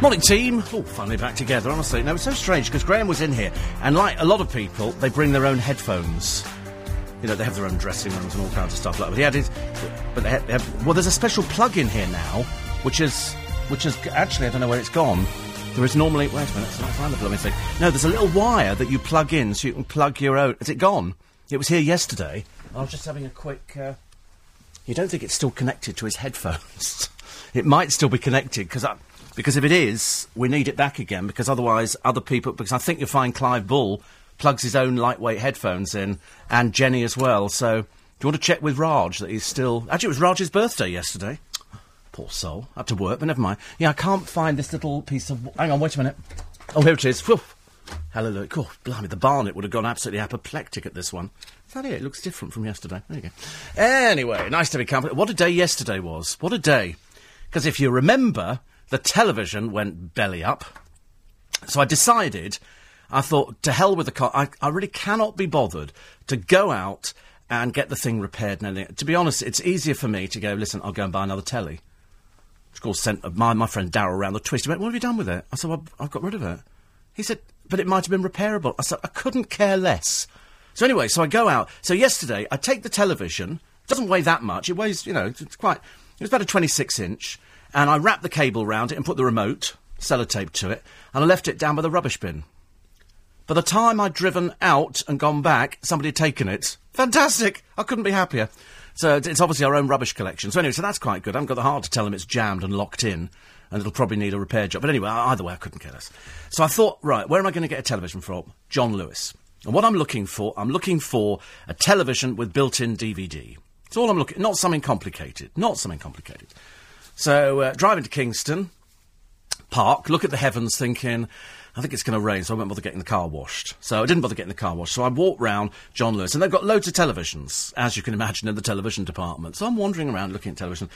Morning, team. Oh, finally back together, honestly. No, it's so strange because Graham was in here, and like a lot of people, they bring their own headphones. You know, they have their own dressing rooms and all kinds of stuff like that. But he his. But they have, they have, well, there's a special plug in here now, which is. Which is. Actually, I don't know where it's gone. There is normally. Wait a minute, it's not find the thing. No, there's a little wire that you plug in so you can plug your own. Is it gone? It was here yesterday. I was just having a quick. Uh, you don't think it's still connected to his headphones? it might still be connected because because if it is, we need it back again because otherwise other people. Because I think you'll find Clive Bull plugs his own lightweight headphones in and Jenny as well. So do you want to check with Raj that he's still? Actually, it was Raj's birthday yesterday. Poor soul. Had to work, but never mind. Yeah, I can't find this little piece of. Hang on, wait a minute. Oh, here it is. Whew. Hallelujah. Oh, blimey, the barnet would have gone absolutely apoplectic at this one. Is that it? It looks different from yesterday. There you go. Anyway, nice to be company. What a day yesterday was. What a day. Because if you remember, the television went belly up. So I decided, I thought, to hell with the car. I, I really cannot be bothered to go out and get the thing repaired. And to be honest, it's easier for me to go, listen, I'll go and buy another telly. Of course, sent my, my friend Darryl around the twist. He went, what have you done with it? I said, well, I've got rid of it. He said, but it might have been repairable. I said, I couldn't care less. So anyway, so I go out. So yesterday, I take the television. It doesn't weigh that much. It weighs, you know, it's quite. It was about a 26 inch, and I wrapped the cable round it and put the remote, sellotape to it, and I left it down by the rubbish bin. By the time I'd driven out and gone back, somebody had taken it. Fantastic! I couldn't be happier. So it's obviously our own rubbish collection. So anyway, so that's quite good. I haven't got the heart to tell them it's jammed and locked in, and it'll probably need a repair job. But anyway, either way, I couldn't care less. So I thought, right, where am I going to get a television from? John Lewis. And what I'm looking for, I'm looking for a television with built-in DVD. It's all I'm looking. Not something complicated. Not something complicated. So uh, driving to Kingston Park, look at the heavens, thinking. I think it's going to rain, so I won't bother getting the car washed. So I didn't bother getting the car washed. So I walked round John Lewis, and they've got loads of televisions, as you can imagine, in the television department. So I'm wandering around looking at television,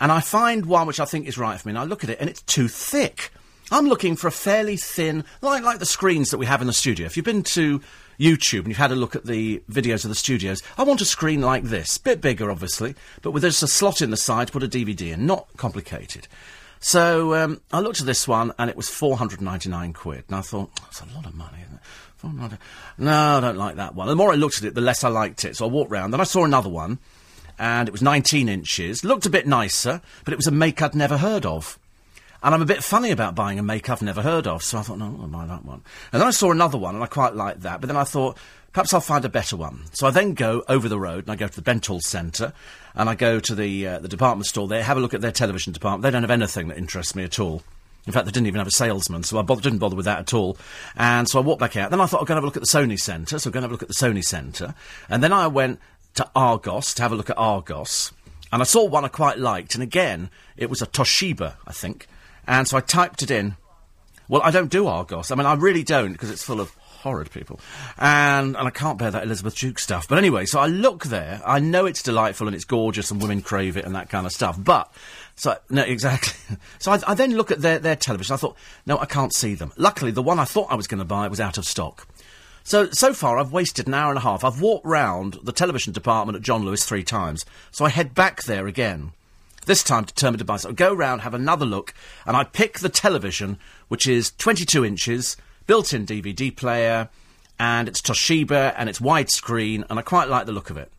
and I find one which I think is right for me, and I look at it, and it's too thick. I'm looking for a fairly thin, like like the screens that we have in the studio. If you've been to YouTube and you've had a look at the videos of the studios, I want a screen like this, bit bigger, obviously, but with just a slot in the side to put a DVD in, not complicated. So um, I looked at this one and it was 499 quid. And I thought, that's a lot of money, isn't it? No, I don't like that one. The more I looked at it, the less I liked it. So I walked round. Then I saw another one and it was 19 inches. Looked a bit nicer, but it was a make I'd never heard of. And I'm a bit funny about buying a make I've never heard of, so I thought, no, I'll buy that one. And then I saw another one, and I quite liked that, but then I thought, perhaps I'll find a better one. So I then go over the road, and I go to the Bentall Centre, and I go to the, uh, the department store there, have a look at their television department. They don't have anything that interests me at all. In fact, they didn't even have a salesman, so I bo- didn't bother with that at all. And so I walked back out. Then I thought I'd go and have a look at the Sony Centre, so I'm going to have a look at the Sony Centre. And then I went to Argos to have a look at Argos. And I saw one I quite liked, and again, it was a Toshiba, I think. And so I typed it in. Well, I don't do Argos. I mean, I really don't, because it's full of horrid people. And, and I can't bear that Elizabeth Duke stuff. But anyway, so I look there. I know it's delightful and it's gorgeous and women crave it and that kind of stuff. But, so, no, exactly. so I, I then look at their, their television. I thought, no, I can't see them. Luckily, the one I thought I was going to buy was out of stock. So, so far, I've wasted an hour and a half. I've walked round the television department at John Lewis three times. So I head back there again. This time determined to buy something. Go round, have another look, and I pick the television, which is 22 inches, built-in DVD player, and it's Toshiba, and it's widescreen, and I quite like the look of it.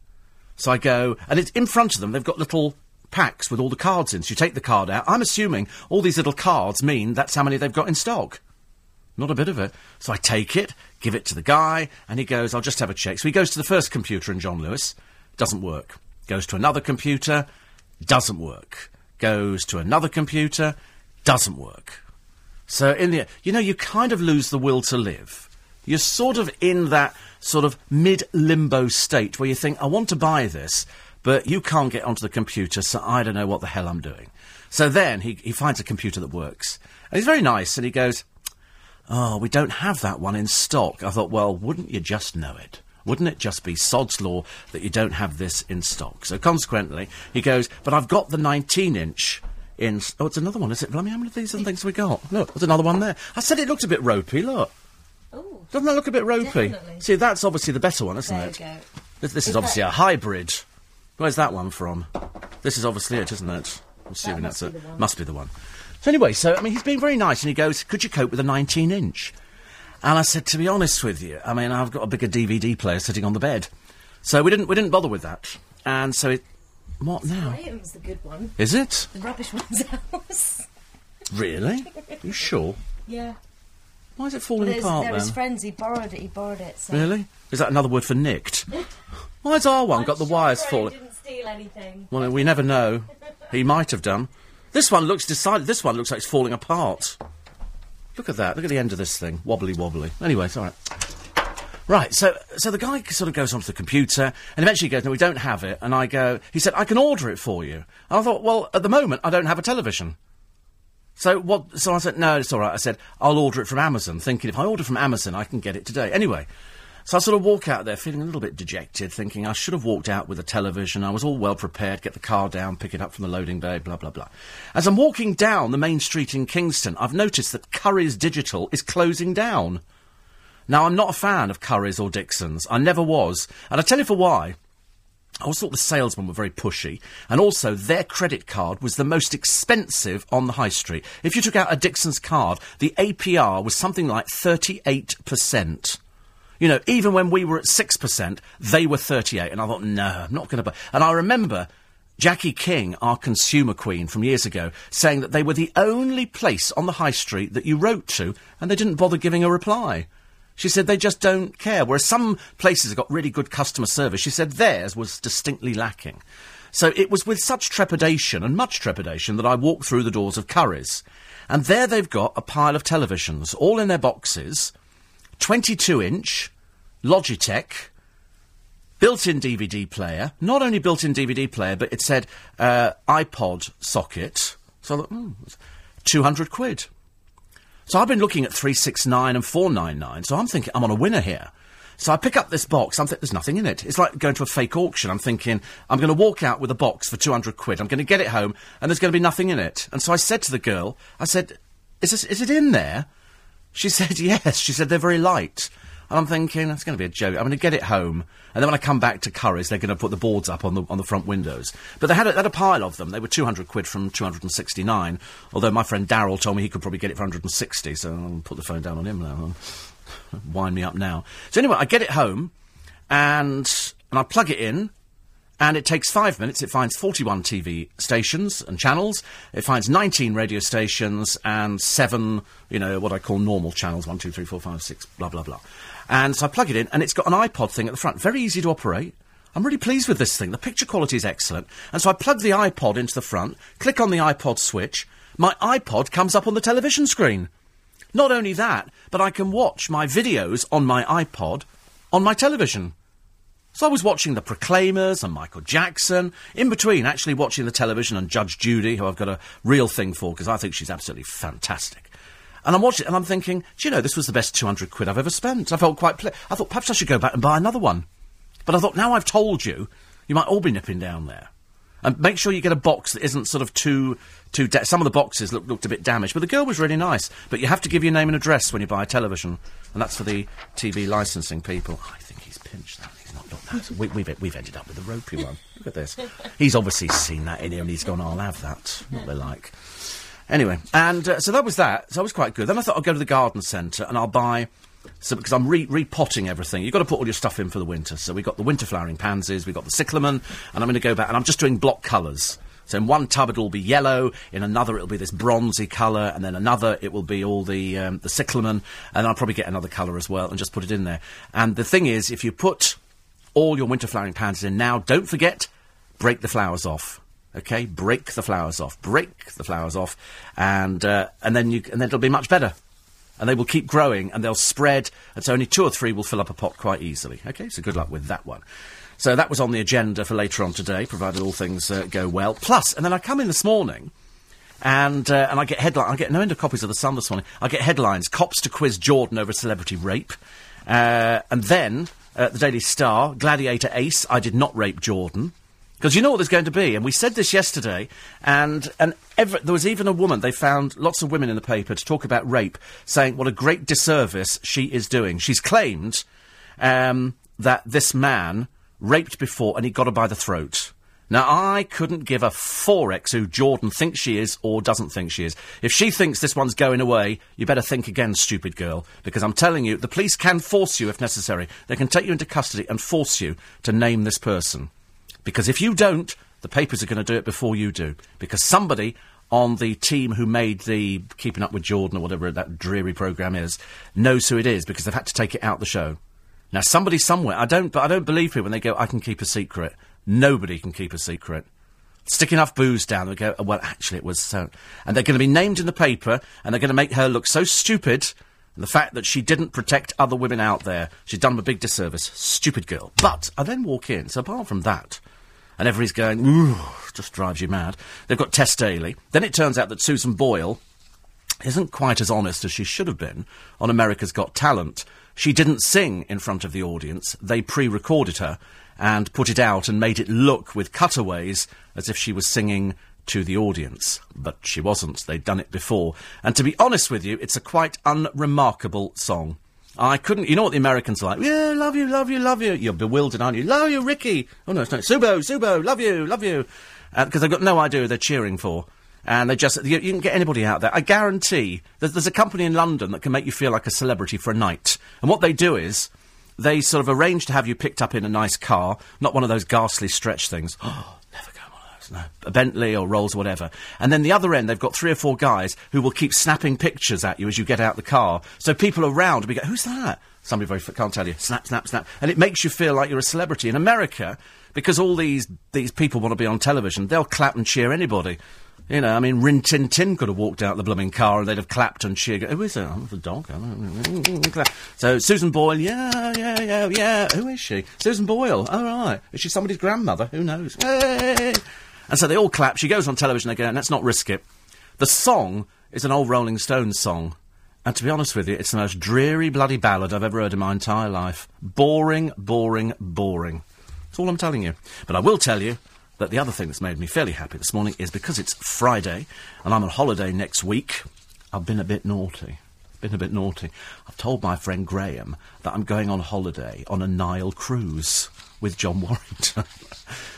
So I go, and it's in front of them, they've got little packs with all the cards in. So you take the card out. I'm assuming all these little cards mean that's how many they've got in stock. Not a bit of it. So I take it, give it to the guy, and he goes, I'll just have a check. So he goes to the first computer in John Lewis. Doesn't work. Goes to another computer doesn't work. Goes to another computer, doesn't work. So in the you know, you kind of lose the will to live. You're sort of in that sort of mid limbo state where you think, I want to buy this, but you can't get onto the computer, so I don't know what the hell I'm doing. So then he, he finds a computer that works. And he's very nice, and he goes, Oh, we don't have that one in stock. I thought, well, wouldn't you just know it? Wouldn't it just be sod's law that you don't have this in stock? So consequently, he goes, but I've got the 19 inch in. Oh, it's another one, is it? Blimey, how many of these things we got? Look, there's another one there. I said it looked a bit ropey, look. Oh, Doesn't that look a bit ropey? Definitely. See, that's obviously the better one, isn't there it? you go. This, this is Is obviously that- a hybrid. Where's that one from? This is obviously it, isn't it? I'm assuming must that's be a the one. must be the one. So anyway, so I mean, he's been very nice, and he goes, "Could you cope with a 19 inch?" And I said, "To be honest with you, I mean, I've got a bigger DVD player sitting on the bed, so we didn't we didn't bother with that." And so it, what now? Graham's the good one. Is it The rubbish one's ours. really? you sure? yeah. Why is it falling There's, apart there then? his friends. He borrowed it. He borrowed it. So. Really? Is that another word for nicked? Why's our one got the I'm wires sure falling? Graham didn't steal anything. Well, we never know. He might have done. This one looks decided. This one looks like it's falling apart. Look at that. Look at the end of this thing. Wobbly, wobbly. Anyway, it's all right. Right, so so the guy sort of goes onto the computer and eventually goes, "No, we don't have it." And I go, "He said I can order it for you." And I thought, "Well, at the moment, I don't have a television." So what? So I said, "No, it's all right." I said, "I'll order it from Amazon," thinking if I order from Amazon, I can get it today. Anyway, so I sort of walk out there feeling a little bit dejected, thinking I should have walked out with a television. I was all well prepared, get the car down, pick it up from the loading bay, blah, blah, blah. As I'm walking down the main street in Kingston, I've noticed that Curry's Digital is closing down. Now, I'm not a fan of Curry's or Dixon's. I never was. And I tell you for why. I always thought the salesmen were very pushy, and also their credit card was the most expensive on the high street. If you took out a Dixon's card, the APR was something like 38%. You know, even when we were at 6%, they were 38. And I thought, no, I'm not going to buy. And I remember Jackie King, our consumer queen from years ago, saying that they were the only place on the high street that you wrote to and they didn't bother giving a reply. She said they just don't care. Whereas some places have got really good customer service. She said theirs was distinctly lacking. So it was with such trepidation and much trepidation that I walked through the doors of Curry's. And there they've got a pile of televisions, all in their boxes, 22 inch, Logitech, built in DVD player. Not only built in DVD player, but it said uh, iPod socket. So I thought, hmm, 200 quid. So I've been looking at 369 and 499, so I'm thinking I'm on a winner here. So I pick up this box, I'm thinking there's nothing in it. It's like going to a fake auction. I'm thinking, I'm going to walk out with a box for 200 quid. I'm going to get it home, and there's going to be nothing in it. And so I said to the girl, I said, is, this, is it in there? She said, yes. She said, they're very light. And I'm thinking, that's going to be a joke. I'm going to get it home. And then when I come back to Curry's, they're going to put the boards up on the, on the front windows. But they had a, had a pile of them. They were 200 quid from 269. Although my friend Daryl told me he could probably get it for 160. So I'll put the phone down on him now. Wind me up now. So anyway, I get it home and, and I plug it in. And it takes five minutes. It finds 41 TV stations and channels. It finds 19 radio stations and seven, you know, what I call normal channels. One, two, three, four, five, six, blah, blah, blah. And so I plug it in, and it's got an iPod thing at the front. Very easy to operate. I'm really pleased with this thing. The picture quality is excellent. And so I plug the iPod into the front, click on the iPod switch. My iPod comes up on the television screen. Not only that, but I can watch my videos on my iPod on my television. So I was watching the Proclaimers and Michael Jackson, in between actually watching the television and Judge Judy, who I've got a real thing for because I think she's absolutely fantastic. And I'm watching it and I'm thinking, do you know, this was the best 200 quid I've ever spent. I felt quite ple- I thought perhaps I should go back and buy another one. But I thought, now I've told you, you might all be nipping down there. And make sure you get a box that isn't sort of too, too. Some of the boxes look, looked a bit damaged, but the girl was really nice. But you have to give your name and address when you buy a television, and that's for the TV licensing people. I think he's pinched that. We, we've we've ended up with the ropey one. Look at this. He's obviously seen that in here, and he's gone, "I'll have that." What they're like. Anyway, and uh, so that was that. So that was quite good. Then I thought I'll go to the garden centre and I'll buy. So because I'm re- repotting everything, you've got to put all your stuff in for the winter. So we got the winter flowering pansies, we got the cyclamen, and I'm going to go back and I'm just doing block colours. So in one tub it'll be yellow, in another it'll be this bronzy colour, and then another it will be all the um, the cyclamen, and I'll probably get another colour as well and just put it in there. And the thing is, if you put all your winter flowering plants in now, don't forget break the flowers off. Okay, break the flowers off. Break the flowers off, and uh, and then you and then it'll be much better. And they will keep growing, and they'll spread, and so only two or three will fill up a pot quite easily. Okay, so good luck with that one. So that was on the agenda for later on today, provided all things uh, go well. Plus, and then I come in this morning, and uh, and I get headline. I get no end of copies of the Sun this morning. I get headlines: cops to quiz Jordan over celebrity rape, uh, and then uh, the Daily Star: Gladiator ace. I did not rape Jordan. Because you know what there's going to be, and we said this yesterday, and and ever, there was even a woman. They found lots of women in the paper to talk about rape, saying what a great disservice she is doing. She's claimed um, that this man raped before, and he got her by the throat. Now, I couldn't give a 4x who Jordan thinks she is or doesn't think she is. If she thinks this one's going away, you better think again, stupid girl. Because I'm telling you, the police can force you if necessary. They can take you into custody and force you to name this person. Because if you don't, the papers are going to do it before you do. Because somebody on the team who made the Keeping Up with Jordan or whatever that dreary programme is knows who it is because they've had to take it out the show. Now, somebody somewhere, I don't, but I don't believe people when they go, I can keep a secret. Nobody can keep a secret. Stick enough booze down and go, oh, well, actually, it was so. And they're going to be named in the paper, and they're going to make her look so stupid. And the fact that she didn't protect other women out there, she's done them a big disservice. Stupid girl. But I then walk in, so apart from that, and everybody's going, ooh, just drives you mad. They've got Tess Daly. Then it turns out that Susan Boyle isn't quite as honest as she should have been on America's Got Talent. She didn't sing in front of the audience. They pre-recorded her and put it out and made it look with cutaways as if she was singing to the audience. But she wasn't. They'd done it before. And to be honest with you, it's a quite unremarkable song. I couldn't. You know what the Americans are like? Yeah, love you, love you, love you. You're bewildered, aren't you? Love you, Ricky. Oh no, it's not. Subo, Subo, love you, love you. Uh, because they've got no idea who they're cheering for. And they just, you, you can get anybody out there. I guarantee there's, there's a company in London that can make you feel like a celebrity for a night. And what they do is, they sort of arrange to have you picked up in a nice car, not one of those ghastly stretch things. Oh, never go on those, no. A Bentley or Rolls, or whatever. And then the other end, they've got three or four guys who will keep snapping pictures at you as you get out the car. So people around will be going, who's that? Somebody very, can't tell you. Snap, snap, snap. And it makes you feel like you're a celebrity. In America, because all these, these people want to be on television, they'll clap and cheer anybody. You know, I mean, Rin Tin Tin could have walked out the blooming car and they'd have clapped and cheered. Who is it? Oh, the dog. So, Susan Boyle, yeah, yeah, yeah, yeah. Who is she? Susan Boyle. All right. Is she somebody's grandmother? Who knows? Hey! And so they all clap. She goes on television again. Let's not risk it. The song is an old Rolling Stones song. And to be honest with you, it's the most dreary bloody ballad I've ever heard in my entire life. Boring, boring, boring. That's all I'm telling you. But I will tell you that the other thing that's made me fairly happy this morning is because it's Friday and I'm on holiday next week, I've been a bit naughty. Been a bit naughty. I've told my friend Graham that I'm going on holiday on a Nile cruise with John Warrington.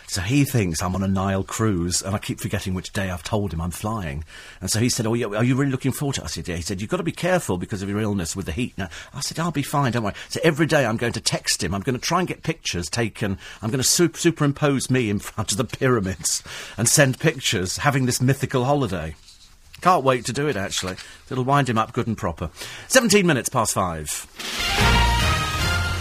so he thinks I'm on a Nile cruise, and I keep forgetting which day I've told him I'm flying. And so he said, "Oh, are you really looking forward to it?" I said, "Yeah." He said, "You've got to be careful because of your illness with the heat." Now, I said, "I'll be fine, don't worry." So every day I'm going to text him. I'm going to try and get pictures taken. I'm going to su- superimpose me in front of the pyramids and send pictures having this mythical holiday. Can't wait to do it, actually. It'll wind him up good and proper. 17 minutes past five.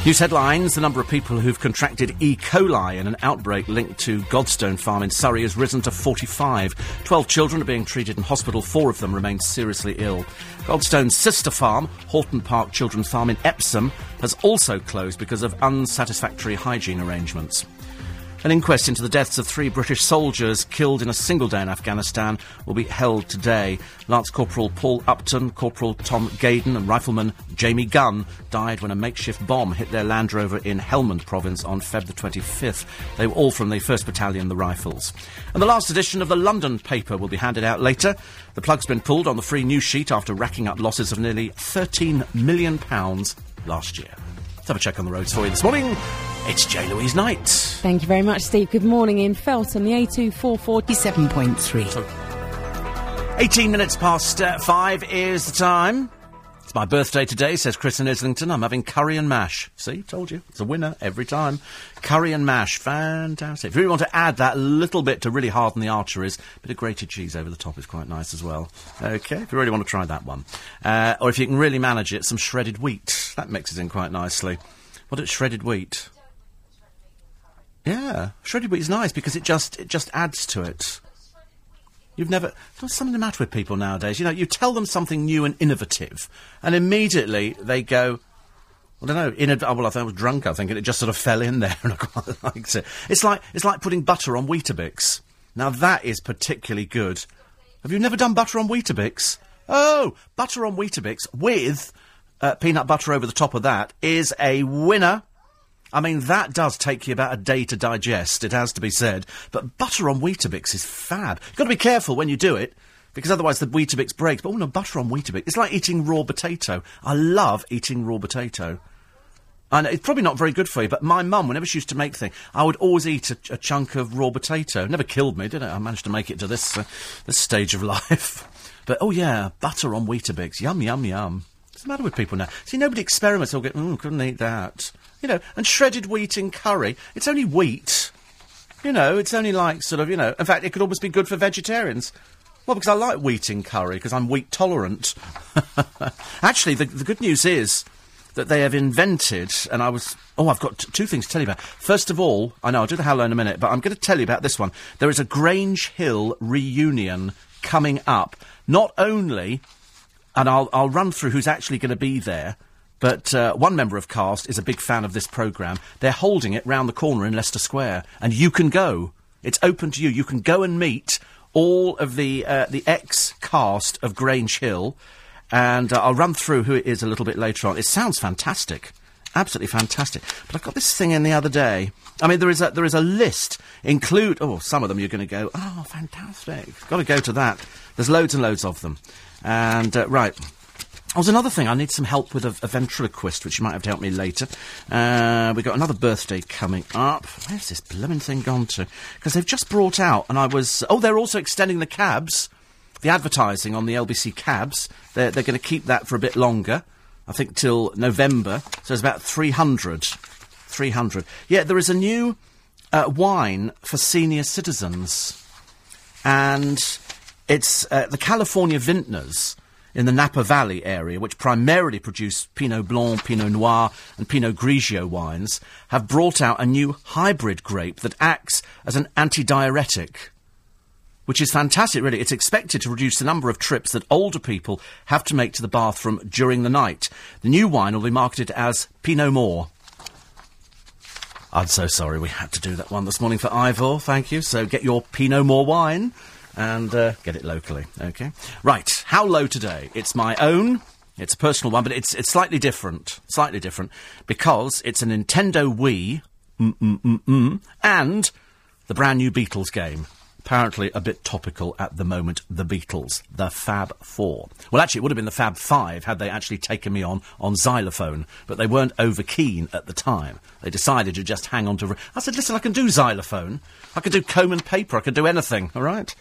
News headlines The number of people who've contracted E. coli in an outbreak linked to Godstone Farm in Surrey has risen to 45. Twelve children are being treated in hospital, four of them remain seriously ill. Godstone's sister farm, Horton Park Children's Farm in Epsom, has also closed because of unsatisfactory hygiene arrangements. An inquest into the deaths of three British soldiers killed in a single day in Afghanistan will be held today. Lance Corporal Paul Upton, Corporal Tom Gaden, and Rifleman Jamie Gunn died when a makeshift bomb hit their Land Rover in Helmand province on Feb the 25th. They were all from the 1st Battalion, the Rifles. And the last edition of the London paper will be handed out later. The plug's been pulled on the free news sheet after racking up losses of nearly £13 million last year. Have a check on the roads for you this morning. It's J. Louise Knight. Thank you very much, Steve. Good morning in Felton, the A244. 18 minutes past uh, five is the time. It's my birthday today, says Chris in Islington. I'm having curry and mash. See, told you. It's a winner every time. Curry and mash. Fantastic. If you really want to add that little bit to really harden the arteries, a bit of grated cheese over the top is quite nice as well. Okay, if you really want to try that one. Uh, or if you can really manage it, some shredded wheat. That mixes in quite nicely. What is shredded wheat? Yeah, shredded wheat is nice because it just it just adds to it. You've never there's something the matter with people nowadays. You know, you tell them something new and innovative, and immediately they go. I don't know. In a, oh, well, I, thought I was drunk. I think, and it just sort of fell in there, and I quite liked it. It's like it's like putting butter on Weetabix. Now that is particularly good. Have you never done butter on Weetabix? Oh, butter on Weetabix with uh, peanut butter over the top of that is a winner. I mean, that does take you about a day to digest, it has to be said. But butter on Weetabix is fab. You've got to be careful when you do it, because otherwise the Weetabix breaks. But oh no, butter on Weetabix. It's like eating raw potato. I love eating raw potato. And it's probably not very good for you, but my mum, whenever she used to make things, I would always eat a, a chunk of raw potato. Never killed me, did it? I managed to make it to this uh, this stage of life. But oh yeah, butter on Weetabix, yum yum yum. What's the matter with people now? See, nobody experiments. They'll go, mm, couldn't eat that. You know, and shredded wheat in curry. It's only wheat. You know, it's only like sort of, you know. In fact, it could almost be good for vegetarians. Well, because I like wheat in curry, because I'm wheat tolerant. Actually, the, the good news is that they have invented, and I was. Oh, I've got t- two things to tell you about. First of all, I know I'll do the hello in a minute, but I'm going to tell you about this one. There is a Grange Hill reunion coming up. Not only, and I'll I'll run through who's actually going to be there. But uh, one member of cast is a big fan of this programme. They're holding it round the corner in Leicester Square, and you can go. It's open to you. You can go and meet all of the uh, the ex cast of Grange Hill, and uh, I'll run through who it is a little bit later on. It sounds fantastic, absolutely fantastic. But I got this thing in the other day. I mean, there is a there is a list. Include oh, some of them you're going to go oh, fantastic. Got to go to that. There's loads and loads of them, and uh, right. Oh, there's another thing. I need some help with a, a ventriloquist, which you might have to help me later. Uh, we've got another birthday coming up. Where's this blooming thing gone to? Because they've just brought out, and I was. Oh, they're also extending the cabs, the advertising on the LBC cabs. They're, they're going to keep that for a bit longer. I think till November. So it's about 300. 300. Yeah, there is a new uh, wine for senior citizens. And it's uh, the California Vintners in the Napa Valley area, which primarily produce Pinot Blanc, Pinot Noir, and Pinot Grigio wines, have brought out a new hybrid grape that acts as an antidiuretic. Which is fantastic, really. It's expected to reduce the number of trips that older people have to make to the bathroom during the night. The new wine will be marketed as Pinot More. I'm so sorry we had to do that one this morning for Ivor, thank you. So get your Pinot More wine and uh, get it locally. Okay, right. How low today? It's my own. It's a personal one, but it's it's slightly different. Slightly different because it's a Nintendo Wii, mm-mm-mm-mm, and the brand new Beatles game. Apparently a bit topical at the moment. The Beatles, the Fab Four. Well, actually, it would have been the Fab Five had they actually taken me on on xylophone, but they weren't over keen at the time. They decided to just hang on to. I said, listen, I can do xylophone. I can do comb and paper. I can do anything. All right.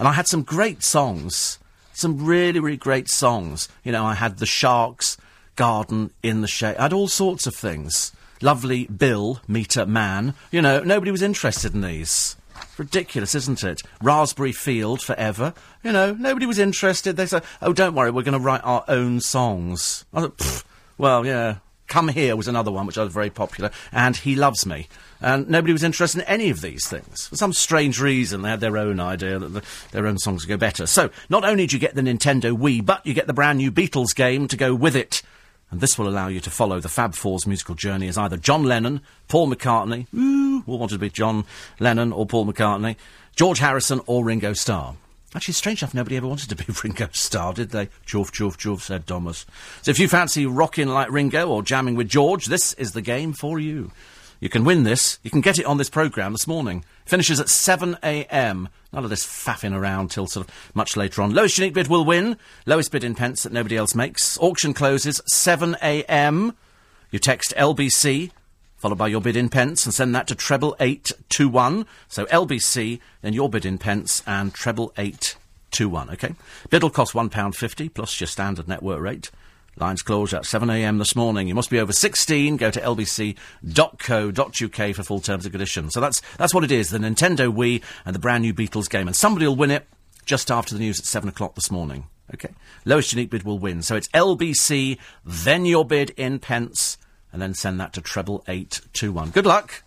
And I had some great songs. Some really, really great songs. You know, I had The Sharks, Garden in the Shade. I had all sorts of things. Lovely Bill, Meter Man. You know, nobody was interested in these. Ridiculous, isn't it? Raspberry Field forever. You know, nobody was interested. They said, oh, don't worry, we're going to write our own songs. I thought, well, yeah. Come Here was another one which was very popular. And He Loves Me. And nobody was interested in any of these things. For some strange reason, they had their own idea that the, their own songs would go better. So, not only do you get the Nintendo Wii, but you get the brand new Beatles game to go with it. And this will allow you to follow the Fab Four's musical journey as either John Lennon, Paul McCartney, ooh, all wanted to be John Lennon or Paul McCartney, George Harrison or Ringo Starr. Actually, strange enough, nobody ever wanted to be Ringo Starr, did they? Joof, joof, joof, said Thomas. So if you fancy rocking like Ringo or jamming with George, this is the game for you. You can win this. You can get it on this programme this morning. Finishes at 7am. None of this faffing around till sort of much later on. Lowest unique bid will win. Lowest bid in pence that nobody else makes. Auction closes 7am. You text LBC, followed by your bid in pence, and send that to treble eight two one. So LBC, then your bid in pence, and treble eight two one. Okay. Bid will cost one pound fifty plus your standard network rate. Lines close at 7am this morning. You must be over 16. Go to lbc.co.uk for full terms and conditions. So that's, that's what it is the Nintendo Wii and the brand new Beatles game. And somebody will win it just after the news at 7 o'clock this morning. Okay? Lowest unique bid will win. So it's LBC, then your bid in pence, and then send that to treble 821. Good luck.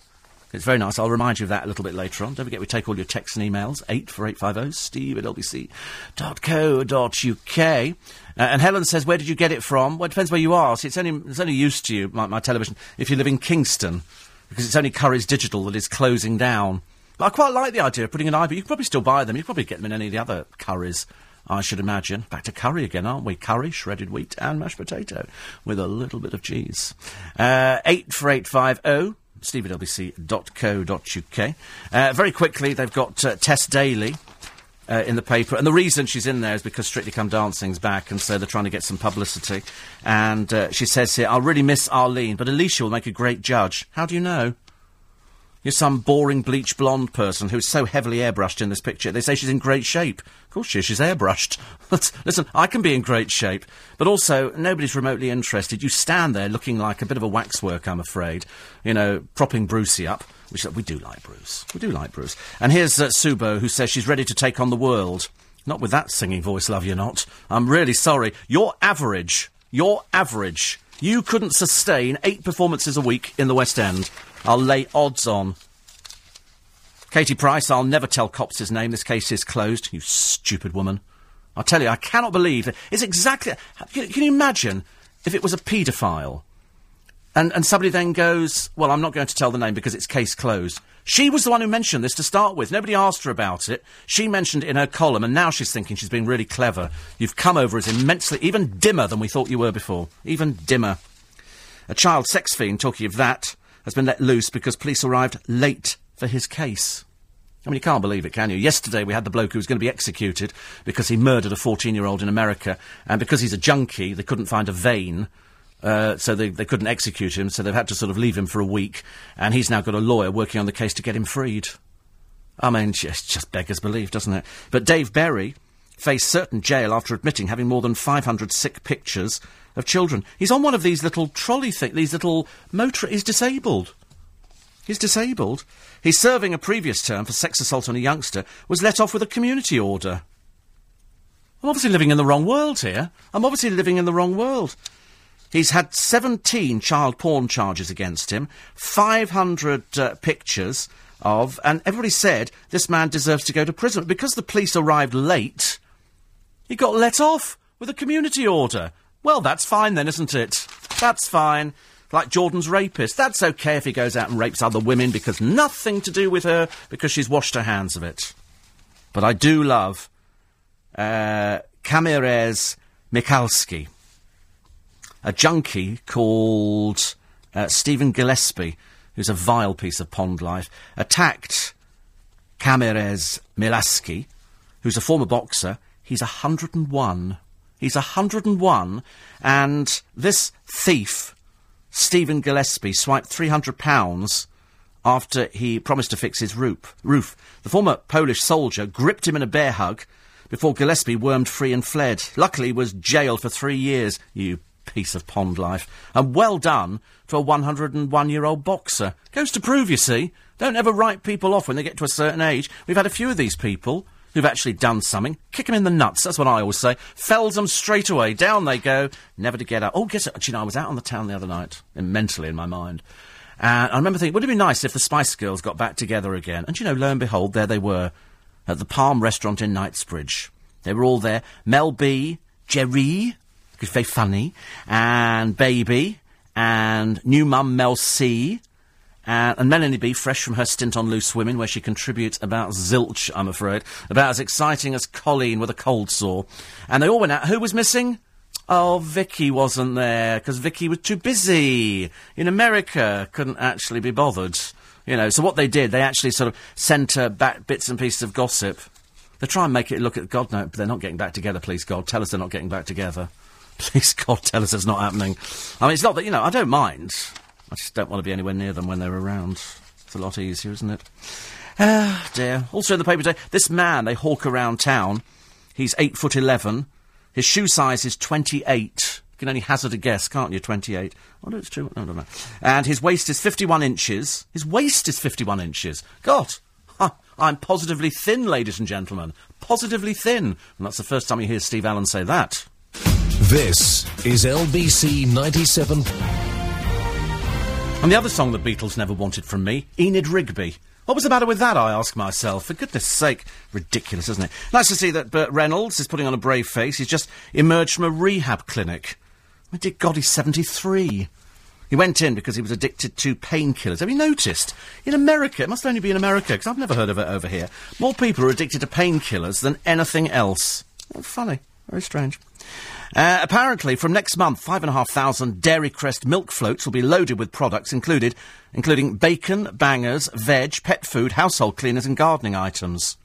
It's very nice. I'll remind you of that a little bit later on. Don't forget we take all your texts and emails. 84850 steve at lbc.co.uk. Uh, and Helen says, where did you get it from? Well, it depends where you are. See, it's only, it's only used to you, my, my television, if you live in Kingston, because it's only Curry's Digital that is closing down. But I quite like the idea of putting an IP. You could probably still buy them. You could probably get them in any of the other curries. I should imagine. Back to curry again, aren't we? Curry, shredded wheat, and mashed potato with a little bit of cheese. Uh, 84850 steve at lbc.co.uk. Uh, very quickly, they've got uh, Tess Daly. uh, in the paper. And the reason she's in there is because Strictly Come Dancing's back, and so they're trying to get some publicity. And uh, she says here, I'll really miss Arlene, but Alesha will make a great judge. How do you know? You're some boring bleach blonde person who's so heavily airbrushed in this picture. They say she's in great shape. Of course she is, she's airbrushed. Listen, I can be in great shape, but also nobody's remotely interested. You stand there looking like a bit of a waxwork, I'm afraid. You know, propping Brucey up. Which, we do like Bruce. We do like Bruce. And here's uh, Subo, who says she's ready to take on the world. Not with that singing voice, love you not. I'm really sorry. You're average. You're average. You couldn't sustain eight performances a week in the West End. I'll lay odds on. Katie Price, I'll never tell cops his name. This case is closed. You stupid woman. I tell you, I cannot believe that. It's exactly. Can, can you imagine if it was a paedophile? And, and somebody then goes, Well, I'm not going to tell the name because it's case closed. She was the one who mentioned this to start with. Nobody asked her about it. She mentioned it in her column, and now she's thinking she's being really clever. You've come over as immensely, even dimmer than we thought you were before. Even dimmer. A child sex fiend, talking of that, has been let loose because police arrived late for his case. I mean, you can't believe it, can you? Yesterday we had the bloke who was going to be executed because he murdered a 14 year old in America, and because he's a junkie, they couldn't find a vein. Uh, so they, they couldn't execute him, so they've had to sort of leave him for a week, and he's now got a lawyer working on the case to get him freed. I mean, just, just beggars belief, doesn't it? But Dave Berry faced certain jail after admitting having more than 500 sick pictures of children. He's on one of these little trolley things, these little motor. He's disabled. He's disabled. He's serving a previous term for sex assault on a youngster, was let off with a community order. I'm obviously living in the wrong world here. I'm obviously living in the wrong world. He's had 17 child porn charges against him, 500 uh, pictures of, and everybody said this man deserves to go to prison. Because the police arrived late, he got let off with a community order. Well, that's fine then, isn't it? That's fine. Like Jordan's rapist. That's okay if he goes out and rapes other women because nothing to do with her because she's washed her hands of it. But I do love uh, Kazimierz Michalski, a junkie called uh, Stephen Gillespie, who's a vile piece of pond life, attacked Kazimierz Milaski, who's a former boxer. He's 101. He's 101, and this thief, Stephen Gillespie, swiped £300 after he promised to fix his roof. roof. The former Polish soldier gripped him in a bear hug before Gillespie wormed free and fled. Luckily, was jailed for three years, you piece of pond life. And well done for a 101 year old boxer. Goes to prove, you see, don't ever write people off when they get to a certain age. We've had a few of these people who've actually done something. Kick them in the nuts, that's what I always say. Fells them straight away. Down they go, never to get up. Oh, guess what? You know, I was out on the town the other night, and mentally in my mind. And I remember thinking, would it be nice if the Spice Girls got back together again? And you know, lo and behold, there they were at the Palm restaurant in Knightsbridge. They were all there. Mel B, Geri, who's very funny, and Baby, and new mum Mel C, uh, and Melanie B, fresh from her stint on Loose Women, where she contributes about zilch, I'm afraid, about as exciting as Coleen with a cold sore. And they all went out. Who was missing? Oh, Vicky wasn't there, because Vicky was too busy in America, couldn't actually be bothered. You know, so what they did, they actually sort of sent her back bits and pieces of gossip. They try and make it look at God, no, but they're not getting back together, please God. Tell us they're not getting back together. Please God, tell us it's not happening. I mean, it's not that, you know, I don't mind. I just don't want to be anywhere near them when they're around. It's a lot easier, isn't it? Ah, dear. Also in the paper today, this man they hawk around town, he's eight foot eleven. His shoe size is twenty-eight. You can only hazard a guess, can't you? Twenty-eight. Oh, no, it's true. No, no, no. And his waist is fifty-one inches. His waist is fifty-one inches. God, I'm positively thin, ladies and gentlemen. Positively thin. And that's the first time you hear Steve Allen say that. This is LBC 97. And the other song the Beatles never wanted from me, Enid Rigby. What was the matter with that, I ask myself? For goodness sake, ridiculous, isn't it? Nice to see that Burt Reynolds is putting on a brave face. He's just emerged from a rehab clinic. My dear God, he's 73. He went in because he was addicted to painkillers. Have you noticed? In America, it must only be in America, because I've never heard of it over here. More people are addicted to painkillers than anything else. Funny. Very strange. Uh, apparently, from next month, 5,500 Dairy Crest milk floats will be loaded with products included, including bacon, bangers, veg, pet food, household cleaners, and gardening items.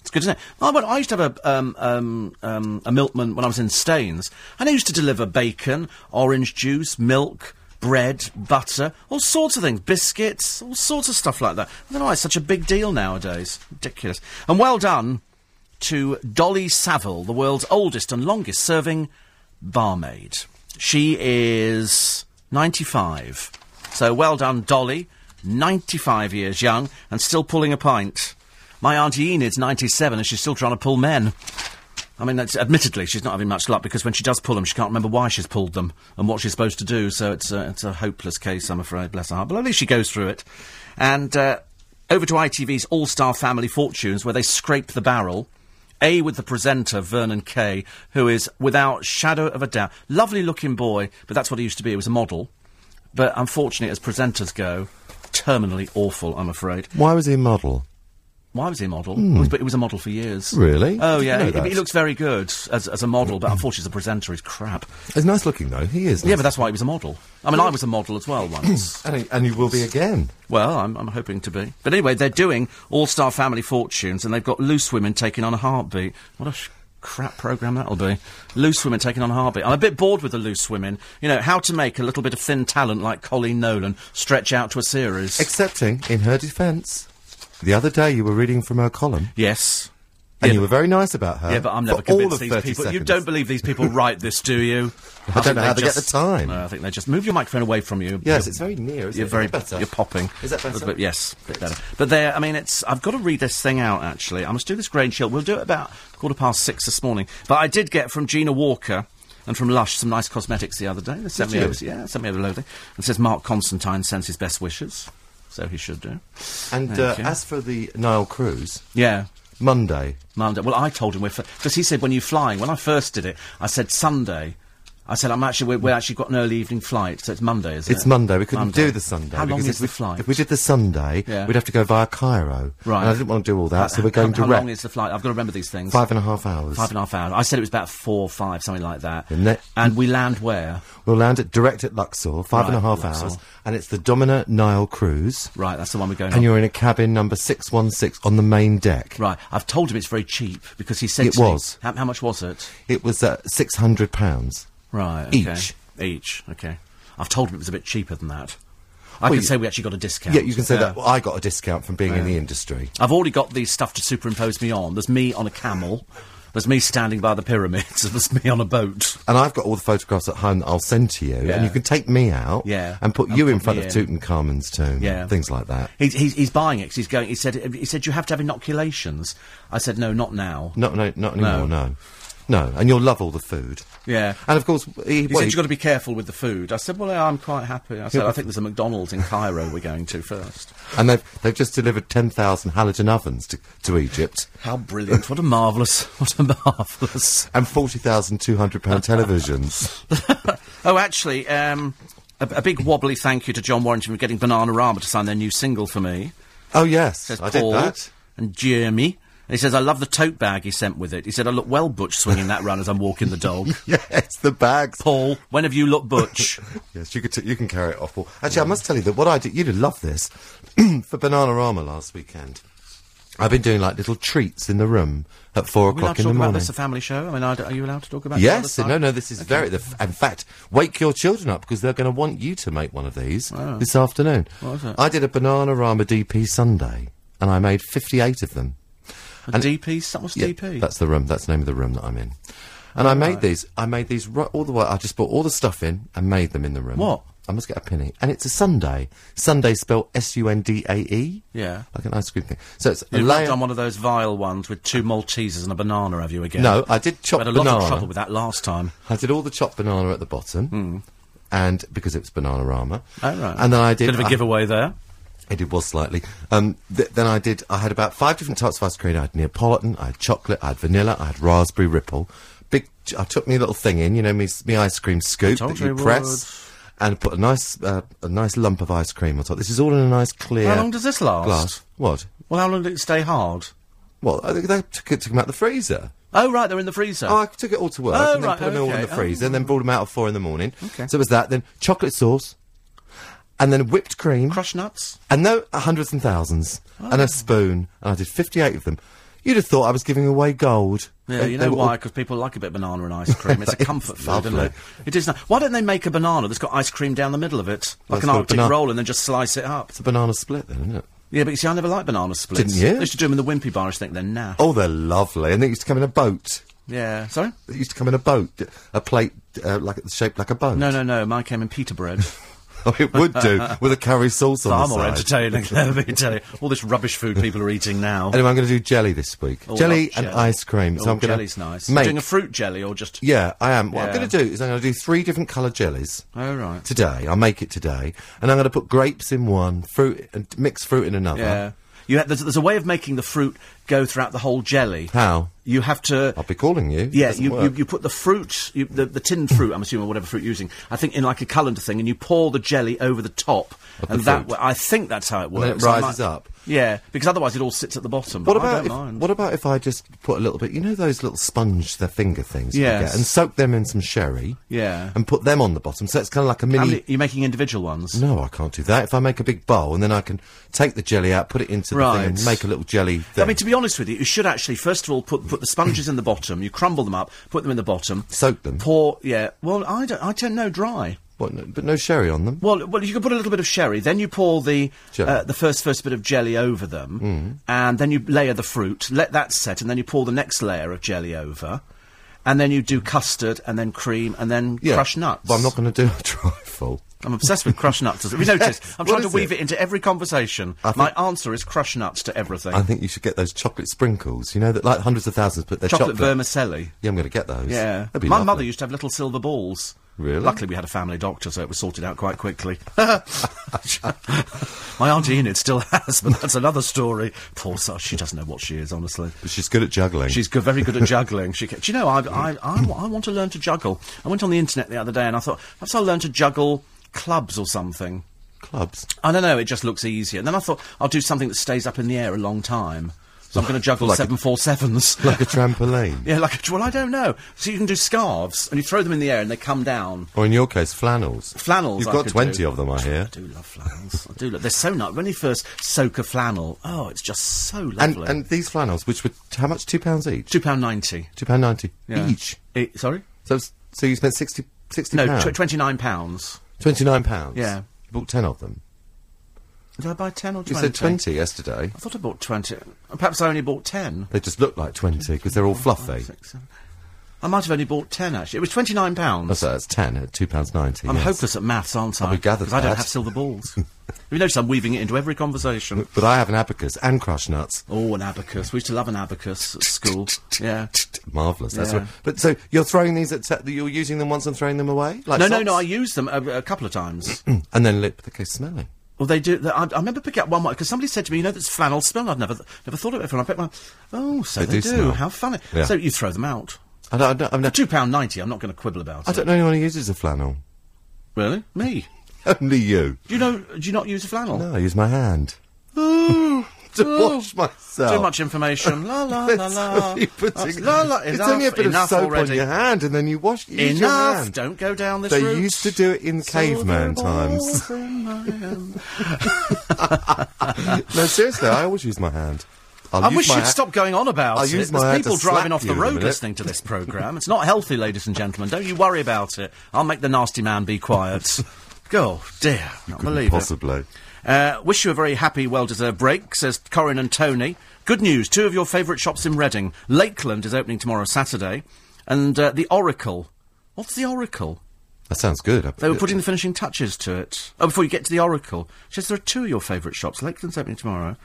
It's good, isn't it? I, went, I used to have a, um, um, um, a milkman when I was in Staines, and he used to deliver bacon, orange juice, milk, bread, butter, all sorts of things, biscuits, all sorts of stuff like that. I don't know why it's such a big deal nowadays. Ridiculous. And well done to Dolly Saville, the world's oldest and longest serving barmaid. She is 95. So well done, Dolly. 95 years young and still pulling a pint. My Auntie Enid's 97 and she's still trying to pull men. I mean, admittedly, she's not having much luck because when she does pull them, she can't remember why she's pulled them and what she's supposed to do. So it's a, it's a hopeless case, I'm afraid. Bless her heart. But at least she goes through it. And uh, over to ITV's All Star Family Fortunes, where they scrape the barrel. A with the presenter, Vernon Kay, who is, without shadow of a doubt, lovely looking boy, but that's what he used to be. He was a model. But unfortunately, as presenters go, terminally awful, I'm afraid. Why was he a model? Why was he a model? He was- But he was a model for years. Really? Oh, yeah. He, he looks very good as, as a model, but hmm. unfortunately, as a presenter, he's crap. He's nice looking though. He is. Yeah, but that's why he was a model. I mean, I was a model as well once. and, he, and you will be again. well, I'm, I'm hoping to be. But anyway, they're doing All Star Family Fortunes, and they've got Loose Women taking on a heartbeat. What a sh- crap program that'll be. Loose Women taking on a heartbeat. I'm a bit bored with the Loose Women. You know, how to make a little bit of thin talent like Coleen Nolan stretch out to a series. Excepting, in her defence, the other day you were reading from her column, yes. and Yeah, you were very nice about her. Yeah, but I'm never convinced these 30 people. You don't believe these people write this, do you? I don't think know how they get the time. No, I think they just move your microphone away from you. Yes, You're- it's very near. Isn't You're it? very better. You're popping. Is that better? But yes, a bit better. But there, I mean, it's. I've got to read this thing out. Actually, I must do this Grange Hill. We'll do it about quarter past six this morning. But I did get from Gina Walker. And from Lush, some nice cosmetics the other day. They sent Did me you? over, yeah, sent me over loathing. And says Mark Constantine sends his best wishes, so he should do. And uh, as for the Nile cruise, Yeah, Monday. Monday. Well, I told him we're because he said when you're flying. When I first did it, I said Sunday. I said I'm actually we're, we're actually got an early evening flight, so it's Monday, is it? It's Monday. We couldn't Monday. do the Sunday. How long is the we, flight? If we did the Sunday, Yeah. we'd have to go via Cairo. Right. And I didn't want to do all that, so we're going how, direct. How long is the flight? I've got to remember these things. Five and a half hours. Five and a half hours. I said it was about four, or five, something like that. And we land where? We'll land at direct at Luxor, five and a half Luxor. hours, and it's the Domina Nile cruise. Right, that's the one we're going And on. you're in a cabin number six one six on the main deck. Right, I've told him it's very cheap because he said It to me- was. how, how much was it? It was uh, six hundred pounds. Right, okay. Each. Each, okay. I've told him it was a bit cheaper than that. I Well, can you- say we actually got a discount. Yeah, you can say Yeah. that. Well, I got a discount from being in the industry. I've already got these stuff to superimpose me on. There's me on a camel. There's me standing by the pyramids. There's me on a boat. And I've got all the photographs at home that I'll send to you, Yeah. and you can take me out Yeah. and put And you in front of in. Tutankhamun's tomb, Yeah. things like that. He's, he's, he's buying it he's going. He said. He said you have to have inoculations. I said no, not now. No, no, not No. anymore. No, no, and you'll love all the food. Yeah. And of course, he, He well, said you've got to be careful with the food. I said, well, I'm quite happy. I said, I think there's a McDonald's in Cairo we're going to first. and they've they've just delivered ten thousand halogen ovens to, to Egypt How brilliant! What a marvellous! What a marvellous! and forty thousand two hundred pound televisions. Oh, actually, um, a, a big wobbly thank you to John Warrington for getting Bananarama to sign their new single for me. oh yes, Says I Paul did that. and Jeremy. And he says, I love the tote bag he sent with it. He said, I look well butch swinging that run as I'm walking the dog. Yes, the bags. Paul, when have you looked butch? Yes, you could t- you can carry it off. Paul. Actually, I must tell you that what I did, you'd love this for Bananarama last weekend. I've been doing like little treats in the room at four Are we allowed o'clock to in the talk about this, a family show? I mean, are, are you allowed to talk about Yes, no, no. This is very. The f- in fact, wake your children up because they're going to want you to make one of these oh. this afternoon. What is it? I did a Bananarama DP Sunday, and I made fifty-eight of them. A DP? That was Yeah, DP? That's the room. That's the name of the room that I'm in. And I made these. I made these right all the way. I just brought all the stuff in and made them in the room. What? I must get a penny. And it's a Sunday. Sunday spelled S-U-N-D-A-E. Yeah. Like an ice cream thing. So it's a You've layer. done one of those vile ones with two Maltesers and a banana, have you, again? No, I did chop We had a lot of trouble with that last time. I did all the chopped banana at the bottom. Hmm. And because it was Bananarama. Oh, right. And then I did. Bit of a I- giveaway there. It did- was slightly. Um, th- then I did. I had about five different types of ice cream. I had Neapolitan, I had chocolate, I had vanilla, I had raspberry ripple. Big. I took me a little thing in, you know, me, me ice cream scoop that you press, and put a nice uh, a nice lump of ice cream on top. This is all in a nice clear. How long does this last? Glass. What? Well, how long did it stay hard? Well, I think they took it took them out the freezer. Oh, right, they're in the freezer. Oh, I took it all to work Oh, and then right, put them all in the freezer, Oh. and then brought them out at four in the morning. Okay. So it was that. Then chocolate sauce, and then whipped cream. Crushed nuts? And no, hundreds and thousands. And Oh. a spoon. And I did 58 of them. You'd have thought I was giving away gold. Yeah, They- you know why? Because people like a bit of banana and ice cream. It's a comfort food, isn't it? It is. Not. Why don't they make a banana that's got ice cream down the middle of it, like That's an Arctic roll, and then just slice it up? It's a banana split, then, isn't it? Yeah, but you see, I never liked banana splits. Didn't you? They used to do them in the Wimpy bar. I think they're naff. Oh, they're lovely, and they used to come in a boat. Yeah. Sorry? They used to come in a boat, a plate uh, like shaped like a boat. No, no, no. Mine came in pita bread. Oh, it would do with a curry sauce on Far the more side. entertaining. Let me tell you. All this rubbish food people are eating now. Anyway, I'm going to do jelly this week. Oh, jelly oh, and jelly. ice cream. Oh, So I'm going jelly's nice. Make, Doing a fruit jelly or just? yeah, I am. What I'm going to do is I'm going to do three different coloured jellies Oh right. today. I'll make it today, and I'm going to put grapes in one, fruit and mixed fruit in another. Yeah. You ha- there's, there's a way of making the fruit go throughout the whole jelly. How? You have to. I'll be calling you. Yeah, you, you, you put the fruit, you, the, the tinned fruit, I'm assuming, whatever fruit you're using, I think in like a colander thing, and you pour the jelly over the top. Of and the that way, I think that's how it works. then it rises up? Yeah, because otherwise it all sits at the bottom. What about if, mind. what about if I just put a little bit? You know those little sponge, their finger things. Yeah. And soak them in some sherry. Yeah. And put them on the bottom, so it's kind of like a mini. many, you're making individual ones? No, I can't do that. If I make a big bowl and then I can take the jelly out, put it into the Right. thing, and make a little jelly thing. I mean, to be honest with you, you should actually first of all put put the sponges in the bottom. You crumble them up, put them in the bottom, Soak them. pour. Yeah. Well, I don't. I don't know dry. What, no, but no sherry on them. Well, well, you can put a little bit of sherry. Then you pour the uh, the first first bit of jelly over them, and then you layer the fruit. Let that set, and then you pour the next layer of jelly over, and then you do custard, and then cream, and then Yeah, crushed nuts. But I'm not going to do a trifle. I'm obsessed with crush nuts. Have you noticed? I'm What trying to weave it? it? into every conversation. My answer is crush nuts to everything. I think you should get those chocolate sprinkles. You know that like hundreds of thousands put their chocolate, chocolate. vermicelli. yeah, I'm going to get those. Yeah. My lovely. mother used to have little silver balls. Really? Luckily, we had a family doctor, so it was sorted out quite quickly. My auntie Enid still has, but that's another story. Poor soul, she doesn't know what she is, honestly. But she's good at juggling. She's good, very good at juggling. She, do you know, I, I, I, I want to learn to juggle. I went on the internet the other day and I thought, perhaps I'll learn to juggle clubs or something. clubs. I don't know, it just looks easier. And then I thought, I'll do something that stays up in the air a long time. So I'm going to juggle Like a- 747s. Like a trampoline. yeah, like, a, well, I don't know. So you can do scarves and you throw them in the air and they come down. Or in your case, flannels. Flannels. You've I got 20 do. of them, I hear. I do love flannels. I do. Love, they're so nice. When you first soak a flannel, oh, it's just so lovely. and these flannels, which were how much? Two pounds each. two pound ninety. Two pound ninety Yeah. each. Sorry, So, so you spent 60, 60 no, tw- twenty nine pounds. Twenty nine pounds. Yeah. You bought ten of them. Did I buy ten or You twenty? said twenty yesterday. I thought I bought twenty. Perhaps I only bought ten. They just look like twenty because they're all fluffy. Six, seven. I might have only bought ten actually. It was twenty nine pounds. so that's ten at two pounds ninety. I'm yes. hopeless at maths, aren't I? we gathered Because I don't have silver balls. you notice I'm weaving it into every conversation? But I have an abacus and crushed nuts. Oh, an abacus. We used to love an abacus at school. Yeah. Marvelous. That's Yeah. right. But so you're throwing these at te- you're using them once and throwing them away? Like No, no, socks? no. I use them a, a couple of times. and then lip. They go smelly. Well, they do. They, I, I remember picking up one because somebody said to me, "You know, that's flannel smell." I'd never, never thought of it before. I picked one. Oh, so They they, do do. How funny! Yeah. So you throw them out. I don't. I don't, I've never- Two pound ninety. I'm not going to quibble about it. I it. don't know anyone who uses a flannel. Really? Me? Only you. Do you know? Do you not use a flannel? No, I use my hand Oh, to oh. wash myself. Too much information. La la la That's la. putting- La, la, it's enough, only a bit of enough soap already. on your hand, and then you wash. you Use your Enough! hand. Don't go down this They route. used to do it in caveman times. balls in my hand. no, seriously, I always use my hand. I'll I wish you'd ha- stop going on about I'll it. use There's people driving off the you in a road listening to this programme. It's not healthy, ladies and gentlemen. Don't you worry about it. I'll make the nasty man be quiet. Go, dear. Not believe it. Possibly. Uh, wish you a very happy, well-deserved break, says Corin and Tony. Good news, two of your favourite shops in Reading. Lakeland is opening tomorrow, Saturday. And uh, the Oracle. What's the Oracle? That sounds good. I- They were putting the finishing touches to it. Oh, before you get to the Oracle. She says there are two of your favourite shops. Lakeland's opening tomorrow.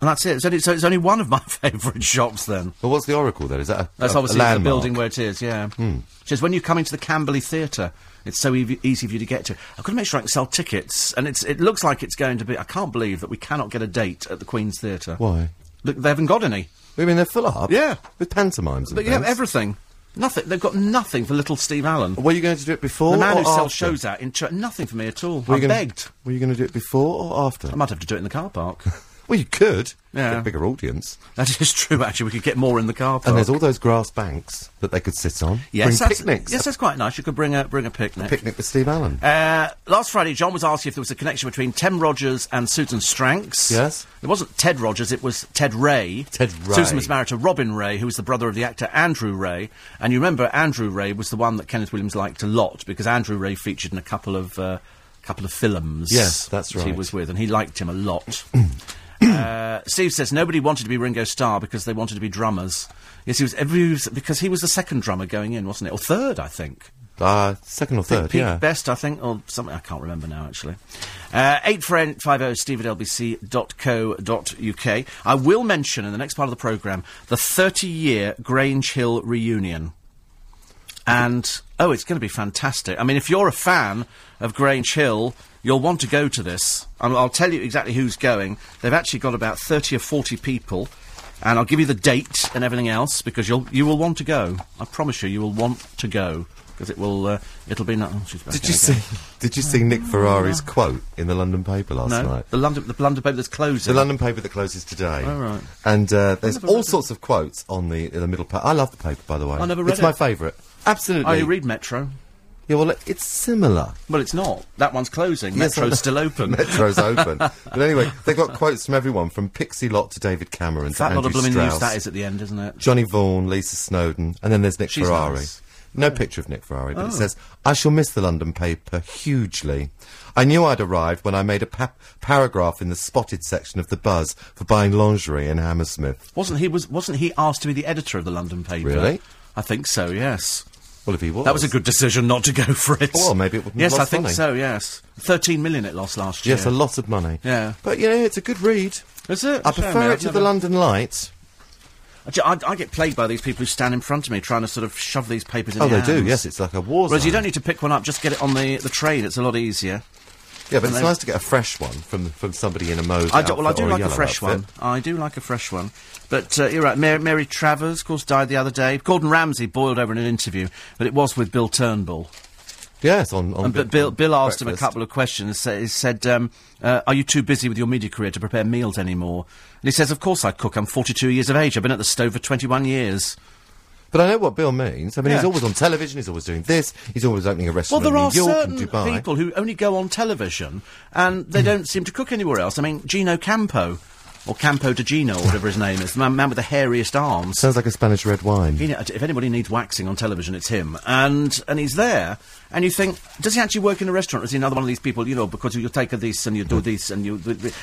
And that's it. It's only, so it's only one of my favourite shops then. Well, what's the Oracle then? Is that a, That's a, obviously a the building where it is, yeah. Hmm. She says, when you come into the Camberley Theatre, it's so easy, easy for you to get to. I've got to make sure I can sell tickets, and it's, it looks like it's going to be. I can't believe that we cannot get a date at the Queen's Theatre. Why? Look, they haven't got any. I mean, they're full up. Yeah. With pantomimes and But you have everything. Nothing. They've got nothing for little Steve Allen. Were you going to do it before The man who sells shows out in ch- nothing for me at all. Were I gonna, begged. Were you going to do it before or after? I might have to do it in the car park. Well, you could. Yeah. Get a bigger audience. That is true. Actually, we could get more in the car park. And there's all those grass banks that they could sit on. yes, Bring that's, picnics. Yes, that's quite nice. You could bring a bring a picnic. Picnic with Steve Allen. Uh, last Friday, John was asking if there was a connection between Tim Rogers and Susan Stranks. Yes. It wasn't Ted Rogers, it was Ted Ray. Ted Ray. Susan was married to Robin Ray, who was the brother of the actor Andrew Ray. And you remember Andrew Ray was the one that Kenneth Williams liked a lot because Andrew Ray featured in a couple of uh, couple of films. Yes, that's that He was with, and he liked him a lot. uh, Steve says nobody wanted to be Ringo Starr because they wanted to be drummers. Yes, he was, every, because he was the second drummer going in, wasn't it? Or third, I think. Uh, second or third, Pete yeah. Best, I think, or something. I can't remember now, actually. Uh, 850 steve at lbc.co.uk. I will mention in the next part of the programme the 30 year Grange Hill reunion. And, oh, it's going to be fantastic. I mean, if you're a fan of Grange Hill, you'll want to go to this. I'll, I'll tell you exactly who's going. They've actually got about 30 or 40 people. And I'll give you the date and everything else because you'll you will want to go. I promise you, you will want to go because it will uh, it'll be. No- oh, she's back Did you again. see? Did you see Nick Ferrari's quote in the London paper last No, night? the London the London paper that's closing. The London paper that closes today. Oh, right. And uh, there's all read it. sorts of quotes on the in the middle part. I love the paper, by the way. I never read It's my favourite. Absolutely. Oh, you read Metro? Yeah, well, it's similar. Well, it's not. That one's closing. Yes, Metro's still open. Metro's open. But anyway, they've got quotes from everyone, from Pixie Lott to David Cameron to Fat lot Andrew of blooming Strauss, news that is at the end, isn't it? Johnny Vaughan, Lisa Snowdon, and then there's Nick She's Ferrari. nice. No picture of Nick Ferrari, but Oh. it says, I shall miss the London paper hugely. I knew I'd arrived when I made a pa- paragraph in the spotted section of the Buzz for buying lingerie in Hammersmith. Wasn't he was wasn't he asked to be the editor of the London paper? Really? I think so. Yes. Well, if he was. That was a good decision not to go for it. Well, maybe it wouldn't Yes, I think money. so. Yes, thirteen million it lost last year. Yes, a lot of money. Yeah. But, you know, it's a good read. Is it? I me, prefer I've it to never- the London Lights. I, I get plagued by these people who stand in front of me trying to sort of shove these papers in. Oh, they do, yes, it's like a war Whereas you don't need to pick one up; just get it on the the train. It's a lot easier. Yeah, but it's they- nice to get a fresh one from from somebody in a mauve I do, well, I do like a fresh outfit. one. I do like a fresh one. But uh, you're right. Mary, Mary Travers, of course, died the other day. Gordon Ramsay boiled over in an interview, but it was with Bill Turnbull. Yes, on on. And but Bill, Bill asked him a couple of questions. He said, um, uh, "Are you too busy with your media career to prepare meals anymore?" And he says, "Of course I cook. I'm 42 years of age. I've been at the stove for 21 years." But I know what Bill means. I mean, he's always on television. He's always doing this. He's always opening a Well, restaurant there in are New York certain and Dubai. people who only go on television and they don't seem to cook anywhere else. I mean, Gino Campo, or Campo de Gino, or whatever his name is, the man, man with the hairiest arms. Sounds like a Spanish red wine. Know, if anybody needs waxing on television, it's him. And and he's there, and you think, does he actually work in a restaurant? Or is he another one of these people, you know, because you take a this and you do this and you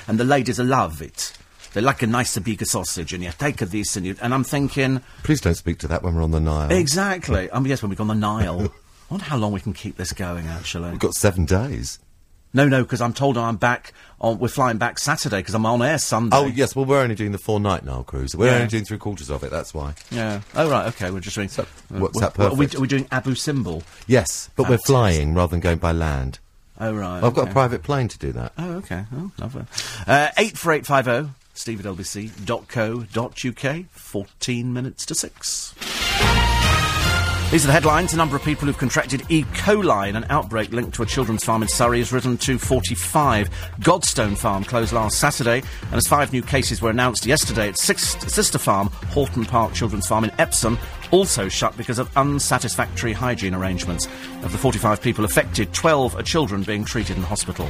and the ladies love it. They like a nice bigger sausage, and you take a this and you. And I'm thinking, Please don't speak to that when we're on the Nile. exactly. Um, yes, when we go on the Nile. I wonder how long we can keep this going. Actually, We've got seven days. No, no, because I'm told I'm back. On, we're flying back Saturday because I'm on air Sunday. Oh yes, well we're only doing the four night Nile cruise. We're Yeah. only doing three quarters of it. That's why. yeah. Oh right, okay. We're just doing. So, uh, works we're- out Are we, are we doing Abu Simbel? Yes, but Fantastic. we're flying rather than going by land. Oh right. I've got a private plane to do that. Oh, okay. Oh, lovely. Uh, 84850, steve at lbc.co.uk, 14 minutes to 6. These are the headlines. The number of people who've contracted E. coli in an outbreak linked to a children's farm in Surrey has risen to 45. Godstone Farm closed last Saturday, and as five new cases were announced yesterday, its sixth sister farm, Horton Park Children's Farm in Epsom, also shut because of unsatisfactory hygiene arrangements. Of the 45 people affected, 12 are children being treated in hospital.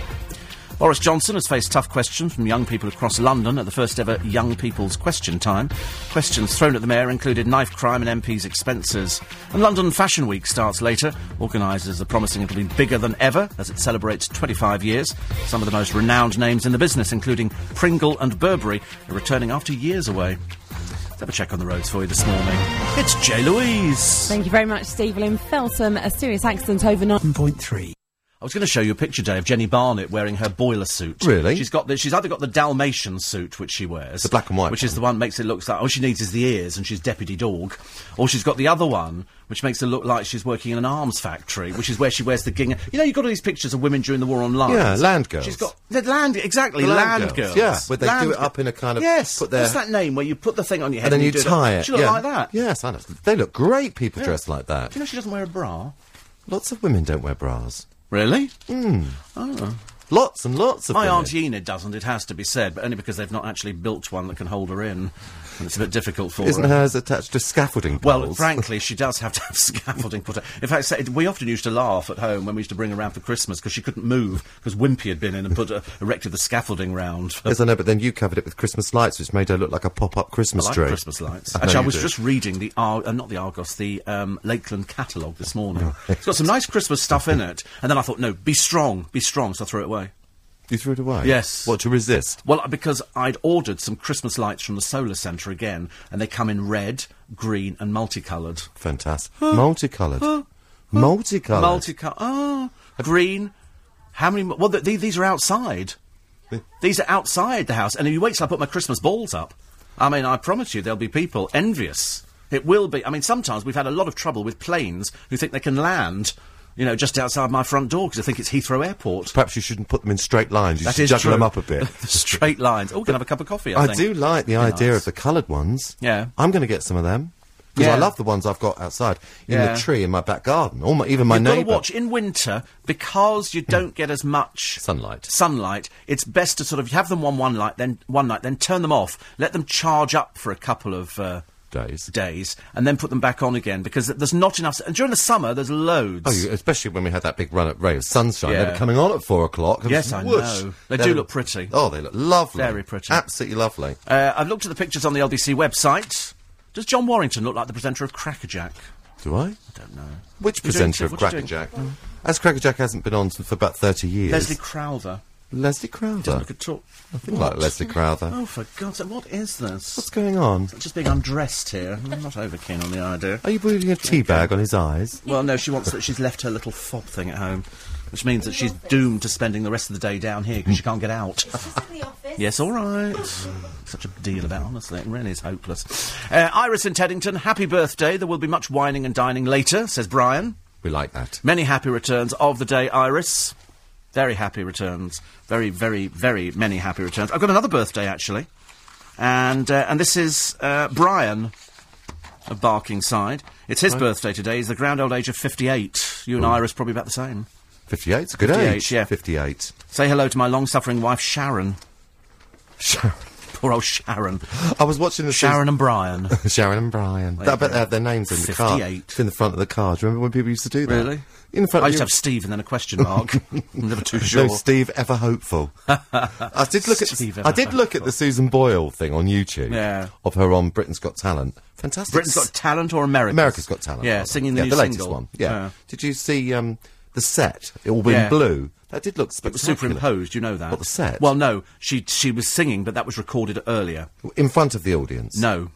Boris Johnson has faced tough questions from young people across London at the first ever Young People's Question Time. Questions thrown at the mayor included knife crime and MP's expenses. And London Fashion Week starts later. Organisers are promising it'll be bigger than ever as it celebrates 25 years. Some of the most renowned names in the business, including Pringle and Burberry, are returning after years away. Let's have a check on the roads for you this morning. It's Jay Louise. Thank you very much, Steve. Well, in Feltham, uh, a serious accident overnight. 1.3. I was going to show you a picture, Dave, of Jenni Barnett wearing her boiler suit. Really? She's got the, she's either got the Dalmatian suit, which she wears, The black and white which is the one makes it look like all she needs is the ears, and she's deputy dog, or she's got the other one, which makes her look like she's working in an arms factory, which is where she wears the gingham. You know, you've got all these pictures of women during the war on lines. Yeah, land girls. She's got the land exactly The land, land girls. girls, yeah, where they do it up in a kind of- yes. put their- What's that name where you put the thing on your head and then you do tie it? She look yeah. like that. Yes, I know. They look great. People dressed like that. Do you know she doesn't wear a bra? Lots of women don't wear bras. Really? Hmm. Oh. Lots and lots of My. Aunt Enid doesn't, it has to be said, but only because they've not actually built one that can hold her in. It's a bit difficult for Isn't her. hers attached to scaffolding Well, frankly, she does have to have scaffolding put. up. In fact, we often used to laugh at home when we used to bring her around for Christmas because she couldn't move because Wimpy had been in and put uh, erected the scaffolding round. Yes, I know, but then you covered it with Christmas lights, which made her look like a pop-up Christmas I like tree. Christmas lights. Actually, I was do. just reading the Ar- uh, not the Argos, the um, Lakeland catalogue this morning. It's got some nice Christmas stuff in it, and then I thought, no, be strong, be strong, so I threw it away. You threw it away. Yes. What to resist? Well, because I'd ordered some Christmas lights from the Solar Centre again, and they come in red, green, and multicoloured. Fantastic. Multicoloured. Multicoloured. Multicoloured. Oh, ah, green. How many? mo- Well, th- th- these are outside. These are outside the house, and if you wait till I put my Christmas balls up, I mean, I promise you, there'll be people envious. It will be. I mean, sometimes we've had a lot of trouble with planes who think they can land, you know, just outside my front door because I think it's Heathrow Airport. Perhaps you shouldn't put them in straight lines. You That should juggle true. them up a bit. Straight lines. Oh, we can have a cup of coffee. I, I do like the Be idea nice. of the coloured ones. Yeah. I'm going to get some of them. Because Yeah. I love the ones I've got outside in Yeah. the tree in my back garden. Or my, even my You've got to neighbour. watch in winter because you don't get as much Sunlight. Sunlight. It's best to sort of have them on one light, then one night, then turn them off. Let them charge up for a couple of uh, Days. days, and then put them back on again because there's not enough. And during the summer, there's loads. Oh, you, especially when we had that big run at ray of sunshine. They Yeah. were coming on at four o'clock. Yes, I whoosh. know. They They do were- look pretty. Oh, they look lovely. Very pretty. Absolutely lovely. Uh, I've looked at the pictures on the LBC website. Does John Warrington look like the presenter of Crackerjack? Do I? I don't know. Which you doing, presenter of Steve? What are you Crackerjack? As Crackerjack hasn't been on for about 30 years. Leslie Crowther. Leslie Crowther. Doesn't look at all. I think like Leslie Crowther. Oh, for God's sake, what is this? What's going on? Just being undressed here. I'm not over keen on the idea. Are you putting a tea bag on his eyes? Well, no, she wants that. She's left her little fob thing at home, which means that she's doomed to spending the rest of the day down here because she can't get out. This is the office. yes, all right. Such a deal about, honestly. It really is hopeless. Uh, Iris in Teddington, happy birthday. There will be much whining and dining later, says Brian. We like that. Many happy returns of the day, Iris. Very happy returns. Very, very, very many happy returns. I've got another birthday, actually. And, uh, and this is uh, Brian of Barkingside. It's his birthday today. He's the grand old age of 58. You and Iris probably about the same. 58's a good 58, age. yeah. 58. Say hello to my long-suffering wife, Sharon. Sharon. Poor old Sharon. I was watching the Sharon and Brian. Sharon and Brian. I bet they have their names in the car. 58. It's in the front of the car. Do you remember when people used to do that? Really? In front I of used to have Steve and then a question mark. I'm never too sure. No, Steve ever hopeful. I did look at Steve I Ever did look at the Susan Boyle thing on YouTube. Yeah. Of her on Britain's Got Talent. Fantastic. Britain's Got Talent or America's? America's Got Talent. Yeah, singing the yeah, new the latest single. one. Yeah. Yeah. Did you see um, the set? It all in Yeah. blue. That did look It was superimposed, you know that. What, the set? Well, no, she she was singing, but that was recorded earlier. In front of the audience. No,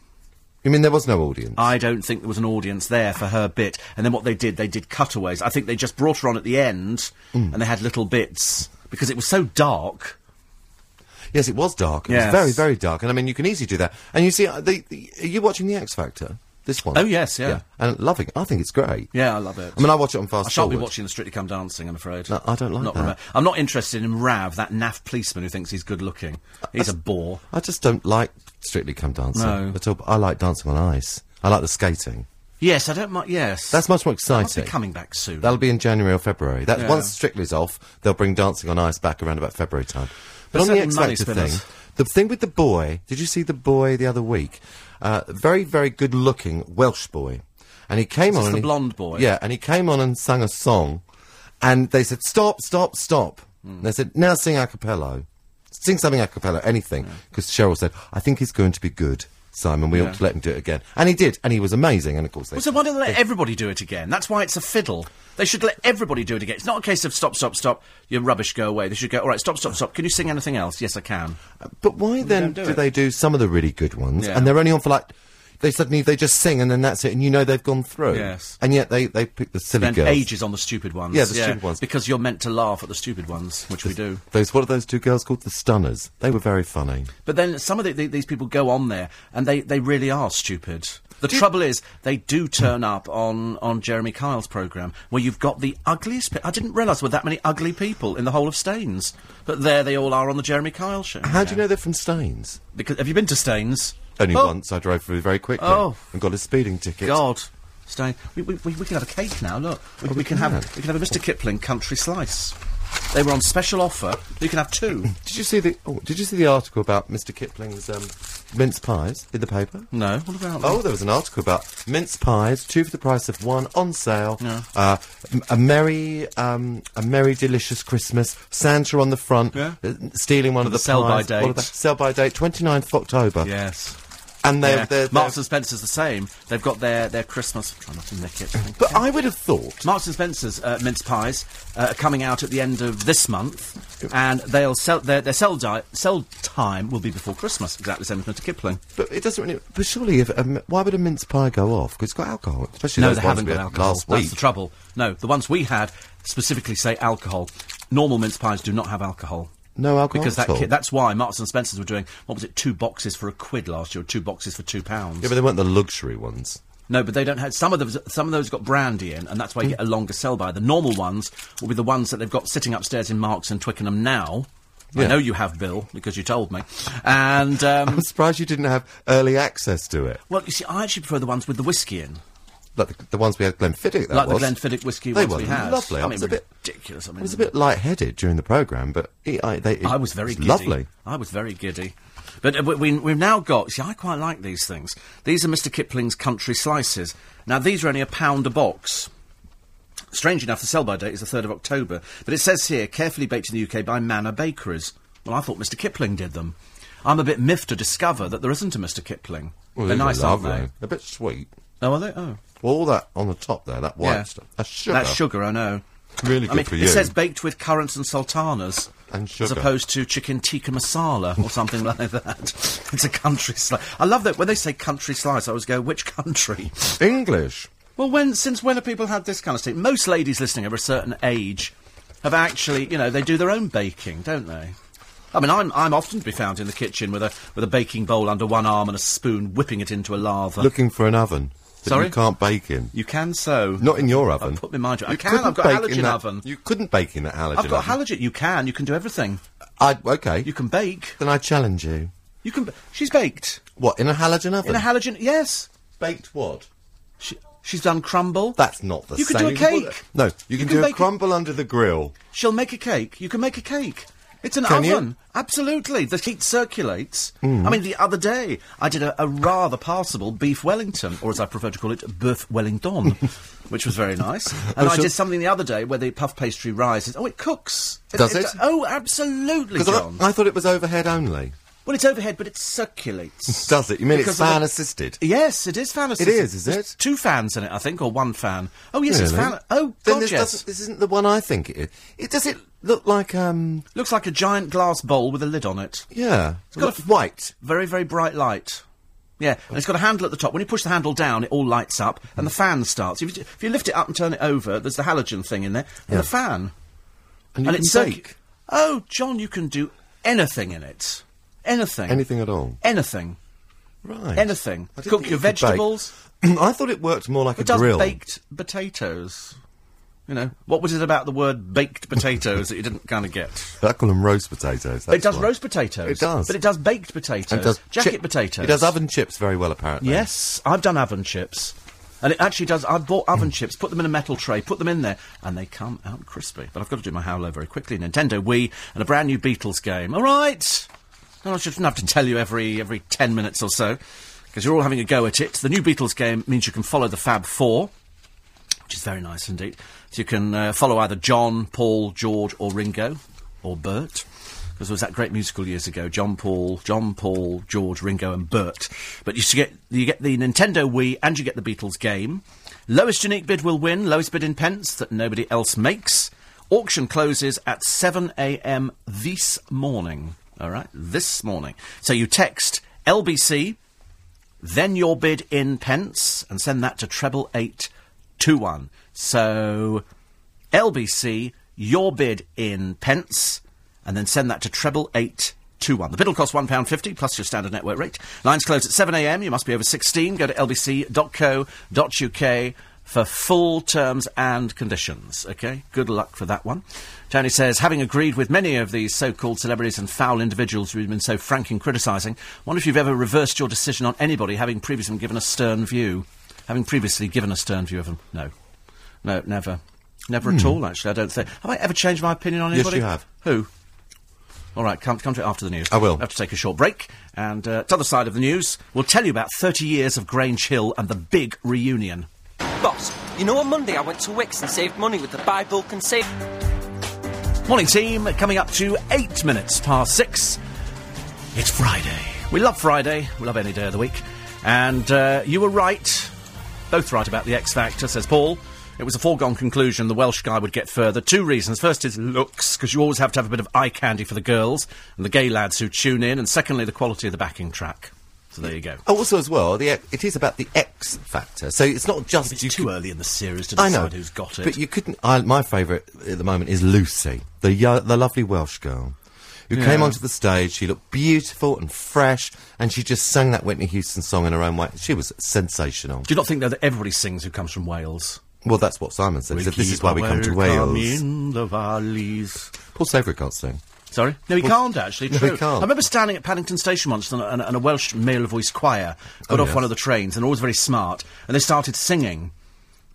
You mean there was no audience? I don't think there was an audience there for her bit. And then what they did, they did cutaways. I think they just brought her on at the end, Mm. and they had little bits because it was so dark. Yes, it was dark. It Yes. was very, very dark. And I mean, you can easily do that. And you see, uh, the, the, are you watching the X Factor? This one? Oh, yes, yeah. And loving it. I think it's great. Yeah, I love it. I mean, I watch it on fast I shan't be watching the Strictly Come Dancing, I'm afraid. No, I don't like not that. I'm not interested in Rav, that naff policeman who thinks he's good looking. He's a bore. I just don't like Strictly Come Dancing No. at all. I like dancing on ice. I like the skating. Yes, I don't mind. Yes, That's much more exciting. coming back soon. That'll be in January or February. That Yeah. once Strictly's off, they'll bring Dancing on Ice back around about February time. But There's on the X Factor thing, the thing with the boy, did you see the boy the other week? Uh, very, very good-looking Welsh boy, and he came on. and the he- blonde boy? Yeah, and he came on and sang a song, and they said, "Stop, stop, stop." And they said, "Now sing a cappella, sing something a cappella, anything." Because Cheryl said, "I think he's going to be good." Simon, we Yeah. ought to let him do it again, and he did, and he was amazing. And of course, they Well, so why don't they let everybody do it again? That's why it's a fiddle. They should let everybody do it again. It's not a case of stop, stop, stop. Your rubbish, go away. They should go. All right, stop, stop, stop. Can you sing anything else? Yes, I can. But why then do do, they do some of the really good ones Yeah. and they're only on for like they suddenly they just sing and then that's it and you know they've gone through. Yes. And yet they they pick the silly Spend girls. ages on the stupid ones. Yeah, the stupid ones. Because you're meant to laugh at the stupid ones, which we do. Those what are those two girls called? The Stunners. They were very funny. But then some of the, the, these people go on there and they, they really are stupid. The trouble is, they do turn up on, on Jeremy Kyle's programme, where you've got the ugliest. Pe- I didn't realise there were that many ugly people in the whole of Staines, but there they all are on the Jeremy Kyle show. How do you know they're from Staines? Because have you been to Staines? Only Oh, once I drove through very quickly Oh. and got a speeding ticket. God, Staines. We, we, we, we can have a cake now. Look, we, Oh, we we can have can. we can have a Mr Kipling country slice. They were on special offer. You can have two. Did you see the? Oh, did you see the article about Mr. Kipling's um, mince pies in the paper? No, what about? Oh, there was an article about mince pies, two for the price of one, on sale. Uh, m- a merry, um, a merry, delicious Christmas. Santa on the front, Yeah. uh, stealing one of the, pies. What date. Sell-by date, 29th of October. Yes. And they're, Yeah. they're, they're- Marks and Spencer's the same. They've got their, their Christmas. Try not to nick it. But I would have thought. Marks and Spencer's uh, mince pies uh, are coming out at the end of this month, and they'll sell their, their sell, di- sell time will be before Christmas, exactly the same as Mr. Kipling. But it doesn't really. But surely, if, um, why would a mince pie go off? Because it's got alcohol, especially No, they haven't got alcohol. last That's week. the trouble. No, the ones we had specifically say alcohol. Normal mince pies do not have alcohol. No alcohol Because that at all? ki- that's why Marks and Spencer's were doing what was it, two boxes for a quid last year, or two boxes for two pounds. Yeah, but they weren't the luxury ones. No, but they don't have some of those. Some of those got brandy in, and that's why you get a longer sell by. The normal ones will be the ones that they've got sitting upstairs in Marks and Twickenham now. I know you have, Bill, because you told me. And um, I'm surprised you didn't have early access to it. well, you see, I actually prefer the ones with the whiskey in, Like the, the ones we had Glenfiddich, that like was. the Glenfiddich whiskey They ones were we had. lovely. I I mean, was a bit- ridiculous. I mean, I was a bit light-headed during the programme, but it, I, they, it I was very it's giddy. lovely. I was very giddy. But uh, we, we, we've now got. See, I quite like these things. These are Mr. Kipling's country slices. Now, these are only a pound a box. Strange enough, the sell-by date is the 3rd of October, but it says here, carefully baked in the UK by Manor Bakeries. Well, I thought Mr. Kipling did them. I'm a bit miffed to discover that there isn't a Mr. Kipling. Well, They're nice, aren't they? A bit sweet. Oh, are they? Oh. Well, all that on the top there, that white yeah. stuff. That's sugar. That's sugar, I know. Really I good mean, for you. it says baked with currants and sultanas. And As sugar. opposed to chicken tikka masala or something like that. It's a country slice. I love that when they say country slice, I always go, which country? English. Well, when since when have people had this kind of thing? Most ladies listening over a certain age have actually, you know, they do their own baking, don't they? I mean, I'm I'm often to be found in the kitchen with a with a baking bowl under one arm and a spoon, whipping it into a lather. Looking for an oven that Sorry? you can't bake in. you can so. Not in your oven. put my mind to it. I can, couldn't I've got a bake in halogen that- oven. You couldn't bake in that halogen I've got oven. halogen. You can. You can do everything. I, okay. You can bake. Then I challenge you. You can. b- She's baked What, in a halogen oven? in a halogen. Yes. Baked what? She, she's done crumble. That's not the You can same. do a cake. No, you You can, can do bake a it- crumble under the grill. She'll make a cake. You can make a cake. It's an Can you? oven. Absolutely. The heat circulates. Hmm. I mean, the other day, I did a, a rather passable beef Wellington, or as I prefer to call it, beef Wellington, which was very nice. And Oh, I did something the other day where the puff pastry rises. Oh, it cooks. Does it? Oh, absolutely, John. I, I thought it was overhead only. well, it's overhead, but it circulates. Does it? You mean Because it's the- fan assisted? Yes, it is fan assisted. is, is There's it? Two fans in it, I think, or one fan. Oh, yes, it's Really? fan. Oh, then God, this, yes. doesn't, this isn't the one I think it is. It does it look like um Looks like a giant glass bowl with a lid on it. yeah, It's got a white. Very, very bright light. Yeah, and it's got a handle at the top. When you push the handle down, it all lights up, and the fan starts. If you, if you lift it up and turn it over, there's the halogen thing in there, and Yeah. the fan. And you can it's circu- bake Oh, John, you can do anything in it. Anything. anything at all. Anything. Right. Anything. I didn't Cook think your you could bake. vegetables. I thought it worked more like It a does grill. baked potatoes. You know, what was it about the word baked potatoes that you didn't kind of get? I call them roast potatoes. It does why. roast potatoes. It does. But it does baked potatoes. And it does jacket chip- potatoes. It does oven chips very well, apparently. Yes, I've done oven chips. And it actually does. I've bought oven chips, put them in a metal tray, put them in there, and they come out crispy. But I've got to do my howler very quickly. Nintendo Wii and a brand new Beatles game. All right. I shouldn't have to tell you every every ten minutes or so, because you're all having a go at it. The new Beatles game means you can follow the Fab Four, which is very nice indeed. So you can uh, follow either John, Paul, George, or Ringo, or Bert. Because there was that great musical years ago, John Paul, John Paul, George, Ringo, and Bert. But you get you get the Nintendo Wii and you get the Beatles game. Lowest unique bid will win. Lowest bid in pence that nobody else makes. Auction closes at 7 a.m. this morning. All right, this morning. So you text LBC, then your bid in pence, and send that to treble eight two one. So LBC, your bid in pence, and then send that to treble eight two one. The bid will cost one pound fifty plus your standard network rate. Lines close at seven a.m. You must be over sixteen. Go to lbc.co.uk for full terms and conditions. Okay, good luck for that one. Tony says, having agreed with many of these so-called celebrities and foul individuals who've been so frank in criticising, wonder if you've ever reversed your decision on anybody having previously given a stern view. Having previously given a stern view of them. No. No, never. Never at all, actually, I don't think. Have I ever changed my opinion on Hmm. Yes, anybody? you have. Who? All right, come, come to it after the news. I will. We have to take a short break. And uh, to the other side of the news, we'll tell you about 30 years of Grange Hill and the big reunion. Boss, you know on Monday I went to Wix and saved money with the buy bulk and save. Morning team, coming up to eight minutes past six. It's Friday. We love Friday. We love any day of the week. And uh, you were right. Both right about the X Factor, says Paul. It was a foregone conclusion the Welsh guy would get further. Two reasons. First is looks, because you always have to have a bit of eye candy for the girls and the gay lads who tune in. And secondly, the quality of the backing track. So there you go. Oh, also as well, the it is about the X factor. So it's not just It's too could- early in the series to I decide know who's got it. But you couldn't. I, my favourite at the moment is Lucy, the the lovely Welsh girl. Who came onto the stage? She looked beautiful and fresh, and she just sang that Whitney Houston song in her own way. She was sensational. Do you not think though that everybody sings who comes from Wales? Well, that's what Simon said. He said, "This is why we come to Wales." in the valleys. Paul Savoury can't sing. Sorry? No, he Well, can't actually. no, True. he can't. I remember standing at Paddington Station once and, and, and a Welsh male voice choir got Oh, off yes. one of the trains and always very smart and they started singing,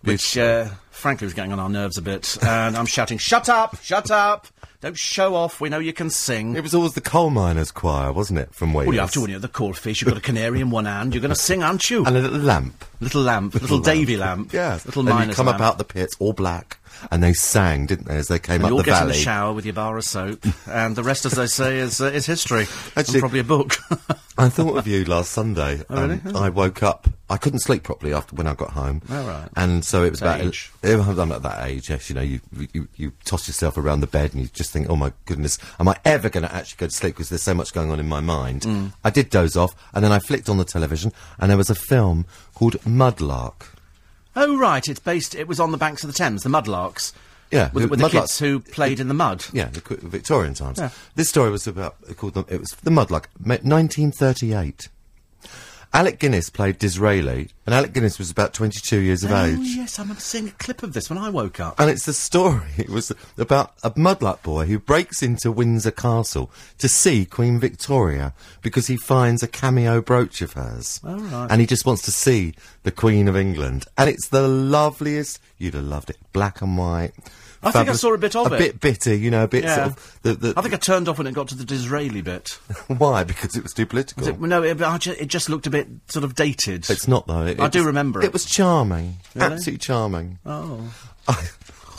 which uh, frankly was getting on our nerves a bit. and I'm shouting, "Shut up! Shut up! Don't show off. We know you can sing." It was always the coal miners' choir, wasn't it, from Wales? Well, you have to when you're the coal fish. You've got a canary in one hand. You're going to sing, aren't you? And a little lamp. little lamp, little, Davy lamp. Yes. little and you miner's come lamp. up out the pits, all black, and they sang, didn't they, as they came And you up all the get in the shower with your bar of soap, and the rest, as they say, is uh, is history. Actually- and probably a book. I thought of you last Sunday. Oh, really? Um, I woke up. I couldn't sleep properly after when I got home. Oh, right. And so it was That about. age. I'm at that age. Yes, you know, you, you you toss yourself around the bed and you just think, oh my goodness, am I ever going to actually go to sleep because there's so much going on in my mind? Mm. I did doze off, and then I flicked on the television, and there was a film called Mudlark. Oh right, it's based. It was on the banks of the Thames, the Mudlarks. Yeah, with, the with the kids who played in the mud. Yeah, the Victorian times. Yeah. This story was about called the, it was the Mudlark, ma- 1938. Alec Guinness played Disraeli, and Alec Guinness was about 22 years of age. Oh age. yes, I remember seeing a clip of this when I woke up. And it's the story. It was about a mudlark boy who breaks into Windsor Castle to see Queen Victoria because he finds a cameo brooch of hers. Oh, right. And he just wants to see the Queen of England. And it's the loveliest. You'd have loved it. Black and white. I think I saw a bit of it. a it. bit bitter, you know, a bit Yeah. sort of. The, the, I think I turned off when it got to the Disraeli bit. why? Because it was too political. It- no, it, I it just looked a bit sort of dated. It's not though. It, I do was- remember It it. was charming, Really? absolutely charming. Oh.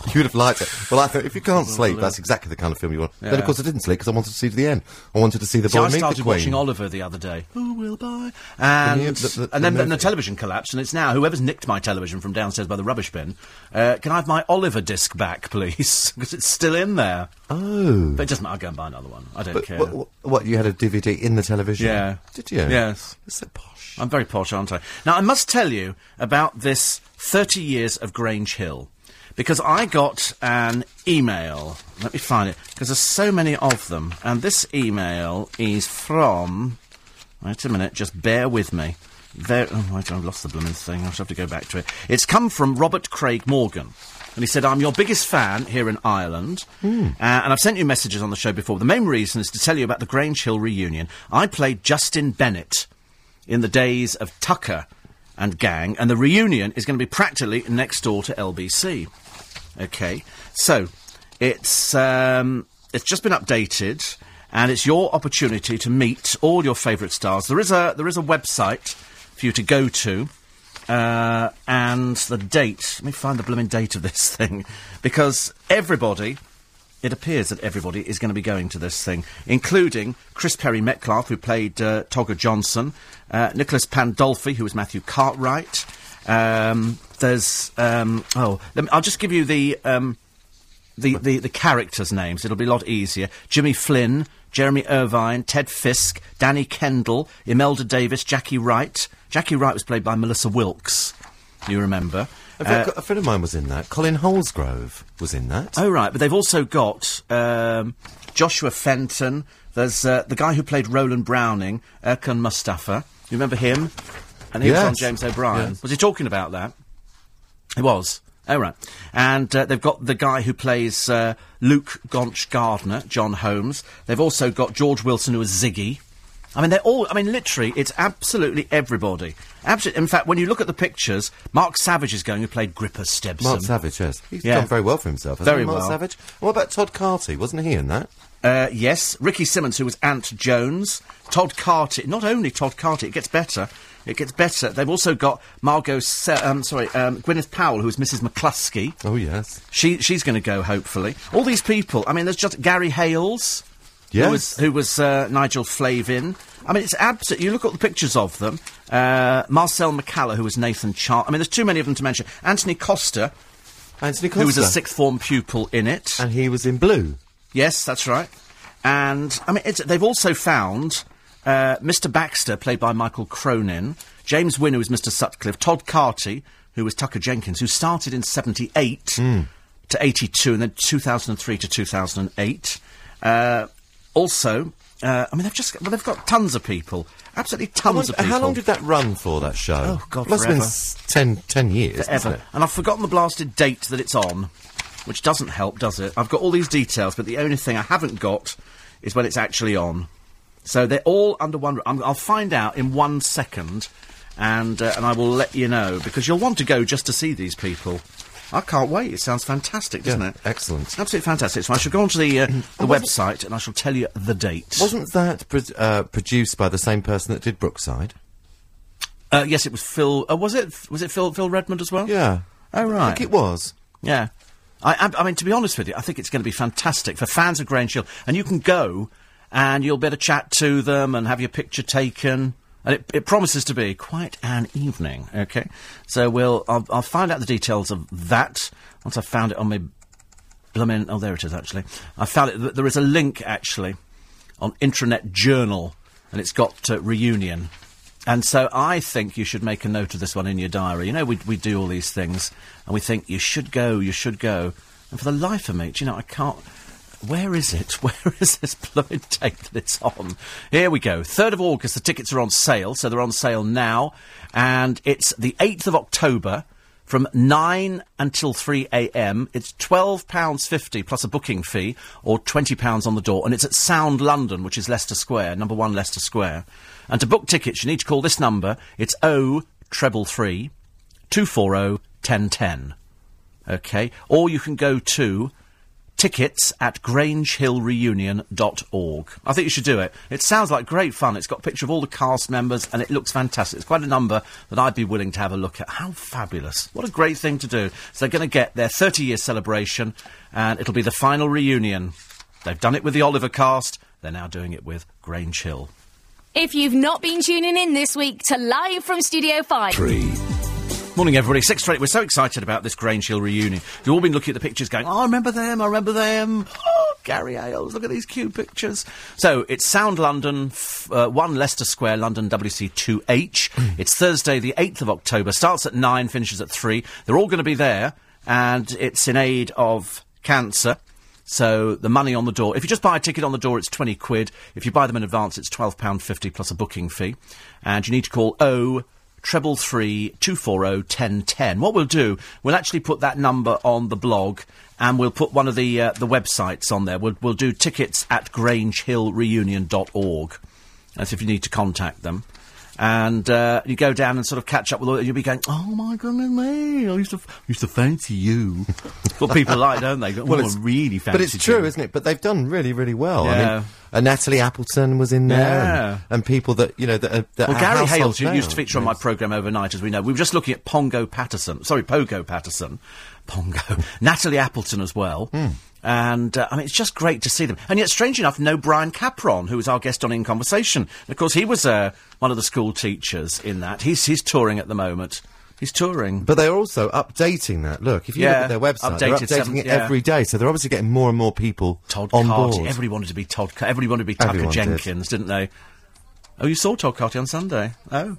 you would have liked it. Well, I thought if you can't sleep, that's exactly the kind of film you want. Then of course I didn't sleep because I wanted to see to the end. I wanted to see the See, boy I meet the started queen. watching Oliver the other day. Who will buy? And, you- the- the- and then, the the television collapsed, and it's now whoever's nicked my television from downstairs by the rubbish bin. Uh, can I have my Oliver disc back, please? Because it's still in there. Oh, But it doesn't matter. I'll go and buy another one. I don't but care. what, what? You had a DVD in the television? Yeah. Did you? Yes. It's so posh. I'm very posh, aren't I? Now, I must tell you about this 30 years of Grange Hill. Because I got an email. Let me find it. Because there's so many of them. And this email is from. Wait a minute, just bear with me. There, oh, wait, I've lost the blooming thing. I'll have to go back to it. It's come from Robert Craig Morgan. And he said, I'm your biggest fan here in Ireland. Uh, and I've sent you messages on the show before. The main reason is to tell you about the Grange Hill reunion. I played Justin Bennett in the days of Tucker and Gang, and the reunion is going to be practically next door to LBC. Okay, so it's um, it's just been updated, and it's your opportunity to meet all your favourite stars. There is a there is a website for you to go to. Uh, and the date. Let me find the blooming date of this thing, because everybody it appears that everybody is going to be going to this thing, including Chris Perry Metcalf, who played uh, Togger Johnson, uh, Nicholas Pandolfi, who was Matthew Cartwright. Um, there's um, oh, let me, I'll just give you the, um, the the the characters' names. It'll be a lot easier. Jimmy Flynn, Jeremy Irvine, Ted Fisk, Danny Kendall, Imelda Davis, Jackie Wright. Jackie Wright was played by Melissa Wilkes. You remember? A, Uh, a friend of mine was in that. Colin Holsgrove was in that. Oh right, but they've also got um, Joshua Fenton. There's uh, the guy who played Roland Browning, Erkan Mustafa. You remember him? And he was on James O'Brien. Yes. Was he talking about that? He was. Oh right. And uh, they've got the guy who plays uh, Luke Gonch Gardner, John Holmes. They've also got George Wilson, who was Ziggy. I mean, they're all. I mean, literally, it's absolutely everybody. Absolutely. In fact, when you look at the pictures, Mark Savage is going who played Gripper Stebson. Mark Savage, yes. He's Yeah. done very well for himself. hasn't Very he, Mark well. Savage. What about Todd Carty? Wasn't he in that? Uh, yes, Ricky Simmons, who was Ant Jones, Todd Carty. Not only Todd Carty, it gets better. It gets better. They've also got Margot. Se- um, sorry, um, Gwyneth Powell, who is Mrs. McCluskey. Oh, yes. She she's going to go hopefully. All these people. I mean, there's just Gary Hailes. Yes. Who was, who was uh, Nigel Flavin. I mean, it's absolute. You look at the pictures of them. Uh, Marcel McCalla, who was Nathan Char. I mean, there's too many of them to mention. Anthony Costa, Anthony Costa. who was a sixth form pupil in it. And he was in blue. Yes, that's right. And I mean, it's, they've also found uh, Mr. Baxter, played by Michael Cronin, James Wynne, who was Mr. Sutcliffe, Todd Carty, who was Tucker Jenkins, who started in '78 to '82, and then 2003 to 2008. Uh, also, uh, I mean, they've just well, they've got tons of people, absolutely tons of people. How long did that run for, that show? Oh, God, Must have been forever. ten, ten years, ever. hasn't it? And I've forgotten the blasted date that it's on, which doesn't help, does it? I've got all these details, but the only thing I haven't got is when it's actually on. So they're all under one. I'm, I'll find out in one second, and uh, and I will let you know because you'll want to go just to see these people. I can't wait. It sounds fantastic, doesn't Yeah, it? excellent. Absolutely fantastic. So I shall go onto the uh, the website and I shall tell you the date. Wasn't that pro- uh, produced by the same person that did Brookside? Uh, yes, it was Phil. Uh, was it? Was it Phil? Phil Redmond as well? Yeah. Oh right. I think it was. Yeah. I, I, I mean, to be honest with you, I think it's going to be fantastic for fans of Grange Hill. And you can go and you'll be able to chat to them and have your picture taken. And it, it promises to be quite an evening, okay? So we'll, I'll, I'll find out the details of that once I've found it on my blooming, oh, there it is, actually. I found it, there is a link, actually, on Intranet Journal, and it's got uh, reunion. And so I think you should make a note of this one in your diary. You know, we, we do all these things, and we think you should go, you should go. And for the life of me, you know, I can't. Where is it? Where is this blooming date that it's on? Here we go. 3rd of August, the tickets are on sale, so they're on sale now. And it's the 8th of October from 9 until 3 a.m. It's £12.50 plus a booking fee, or £20 on the door. And it's at Sound London, which is Leicester Square, number 1 Leicester Square. And to book tickets, you need to call this number. It's O treble three 240 1010. Okay? Or you can go to tickets at grangehillreunion.org. I think you should do it. It sounds like great fun. It's got a picture of all the cast members and it looks fantastic. It's quite a number that I'd be willing to have a look at. How fabulous. What a great thing to do. So they're going to get their 30 year celebration and it'll be the final reunion. They've done it with the Oliver cast. They're now doing it with Grange Hill. If you've not been tuning in this week to Live from Studio 5, Three. Morning, everybody. Six eight. We're so excited about this Grange Hill reunion. You've all been looking at the pictures, going, "Oh, I remember them. I remember them." Oh, Gary Ailes. Look at these cute pictures. So it's Sound London, f- uh, one Leicester Square, London WC two H. it's Thursday, the eighth of October. Starts at nine, finishes at three. They're all going to be there, and it's in aid of cancer. So the money on the door. If you just buy a ticket on the door, it's twenty quid. If you buy them in advance, it's twelve pound fifty plus a booking fee. And you need to call O treble three two four oh ten ten. What we'll do, we'll actually put that number on the blog, and we'll put one of the uh, the websites on there. We'll we'll do tickets at GrangeHillReunion.org. That's if you need to contact them. And uh, you go down and sort of catch up with all. You'll be going, "Oh my goodness me! I used to, f- used to fancy you." What people like, don't they? Go, Well, "Oh, I it's- really fancy But it's true, you." isn't it? But they've done really, really well. I Yeah. mean, uh, Natalie Appleton was in there, Yeah. and, and people that you know that. Are, that Well, Gary Hailes, who used to feature on my programme overnight, as we know. We were just looking at Pongo Patterson. Sorry, Pogo Patterson. Pongo. Natalie Appleton as well. Hmm. And, uh, I mean, it's just great to see them. And yet, strange enough, no Brian Capron, who was our guest on In Conversation. And of course, he was uh, one of the school teachers in that. He's, he's touring at the moment. He's touring. But they're also updating that. Look, if you Yeah, look at their website, they're updating seven- it yeah. every day. So they're obviously getting more and more people Todd on Carty. board. Everybody wanted to be Todd. Everybody wanted to be Tucker Everyone. Jenkins, did. not they? Oh, you saw Todd Carty on Sunday. Oh,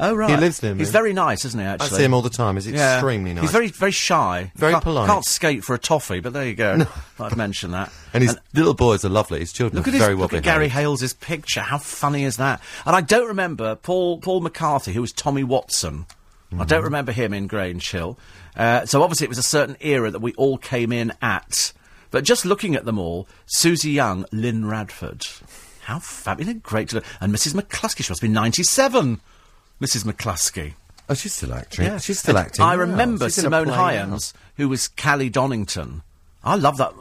oh right. He lives near me. He's very nice, isn't he? Actually, I see him all the time. He's Yeah. extremely nice. He's very, very shy. Very can't, polite. Can't skate for a toffee, but there you go. I'd mention that. and his little boys are lovely. His children Look are at his, very well look at. Gary Hailes's picture. How funny is that? And I don't remember Paul Paul McCarthy, who was Tommy Watson. I Mm-hmm. don't remember him in Grange Hill. Uh, so obviously it was a certain era that we all came in at. But just looking at them all, Susie Young, Lynn Radford. How fabulous. Great to look. And Mrs. McCluskey, she must be 97. Mrs. McCluskey. Oh, she's still acting. Yeah. She's still And acting. I now. remember She's Simone Hyams, who was Callie Donington. I love that.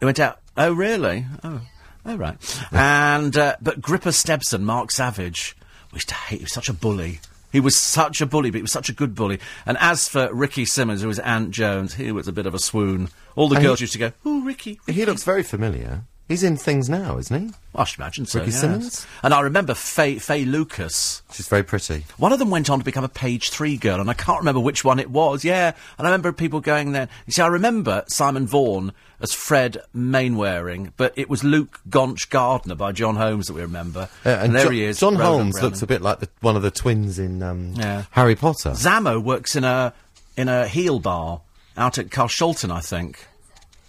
It went out. Oh, really? Oh, oh right. and uh, but Gripper Stebson, Mark Savage, we used to hate. He was such a bully. He was such a bully, but he was such a good bully. And as for Ricky Simmons, who was Ant Jones, he was a bit of a swoon. All the And he- girls used to go, "Oh, Ricky." now. He looks very familiar. He's in things now, isn't he? I should imagine so. Ricky yes. Simmons? And I remember Faye, Faye Lucas. She's very pretty. One of them went on to become a page three girl, and I can't remember which one it was. Yeah, and I remember people going there. You see, I remember Simon Vaughan as Fred Mainwaring, but it was Luke Gonch Gardner by John Holmes that we remember. Yeah, and there Jo- he is. John Roland Holmes Browning. looks a bit like the, one of the twins in um, Yeah. Harry Potter. Zamo works in a in a heel bar out at Carl Carshalton, I think.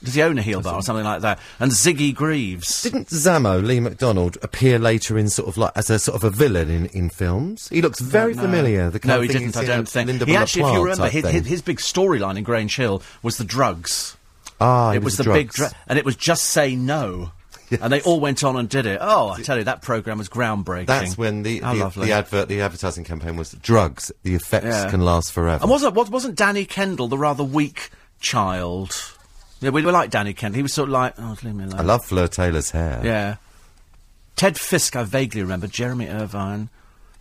Does he own a heel bar or something like that? And Ziggy Greaves. Didn't Zammo, Lee MacDonald, appear later in sort of like as a sort of a villain in, in films? He looks very familiar. The kind no, he didn't. I see in a don't think. Linda he actually, if you remember, his, his, his big storyline in Grange Hill was the drugs. ah, he it was, the, the big, drugs. and it was just say no. And they all went on and did it. Oh, I tell you, that program was groundbreaking. That's when the the, the advert, the advertising campaign was drugs. The effects Yeah. can last forever. and wasn't was, wasn't Danny Kendall the rather weak child? Yeah, we were like Danny Kent. He was sort of like, oh, leave me alone. I love Fleur Taylor's hair. Yeah. Ted Fisk, I vaguely remember. Jeremy Irvine.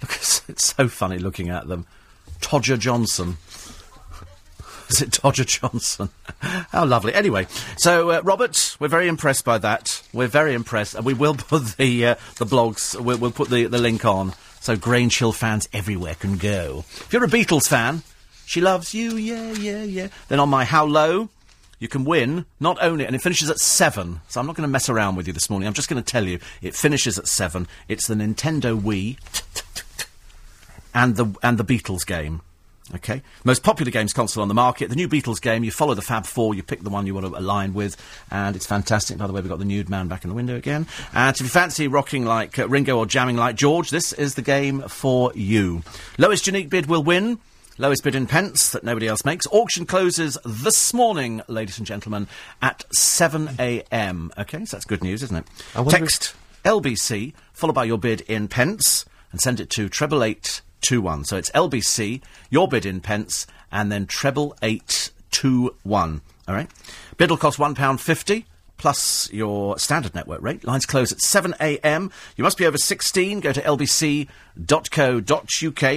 Look, it's, it's so funny looking at them. Todger Johnson. Is it Todger Johnson? How lovely. Anyway, so uh, Robert, we're very impressed by that. We're very impressed, and we will put the uh, the blogs. We'll, we'll put the, the link on so Grange Hill fans everywhere can go. If you're a Beatles fan, she loves you. Yeah, yeah, yeah. Then on my How Low. You can win not only, and it finishes at seven. So I'm not going to mess around with you this morning. I'm just going to tell you it finishes at seven. It's the Nintendo Wii and the and the Beatles game. Okay, most popular games console on the market. The new Beatles game. You follow the Fab Four. You pick the one you want to align with, and it's fantastic. By the way, we've got the nude man back in the window again. And if you fancy rocking like uh, Ringo or jamming like George, this is the game for you. Lowest unique bid will win. Lowest bid in pence that nobody else makes. Auction closes this morning, ladies and gentlemen, at 7 a.m. Okay, so that's good news, isn't it? If- Text LBC followed by your bid in pence and send it to treble eight two one. So it's LBC, your bid in pence, and then treble eight two one. All right. Bid will cost one pound fifty. Plus your standard network rate. Lines close at 7 a.m. You must be over 16. Go to lbc.co.uk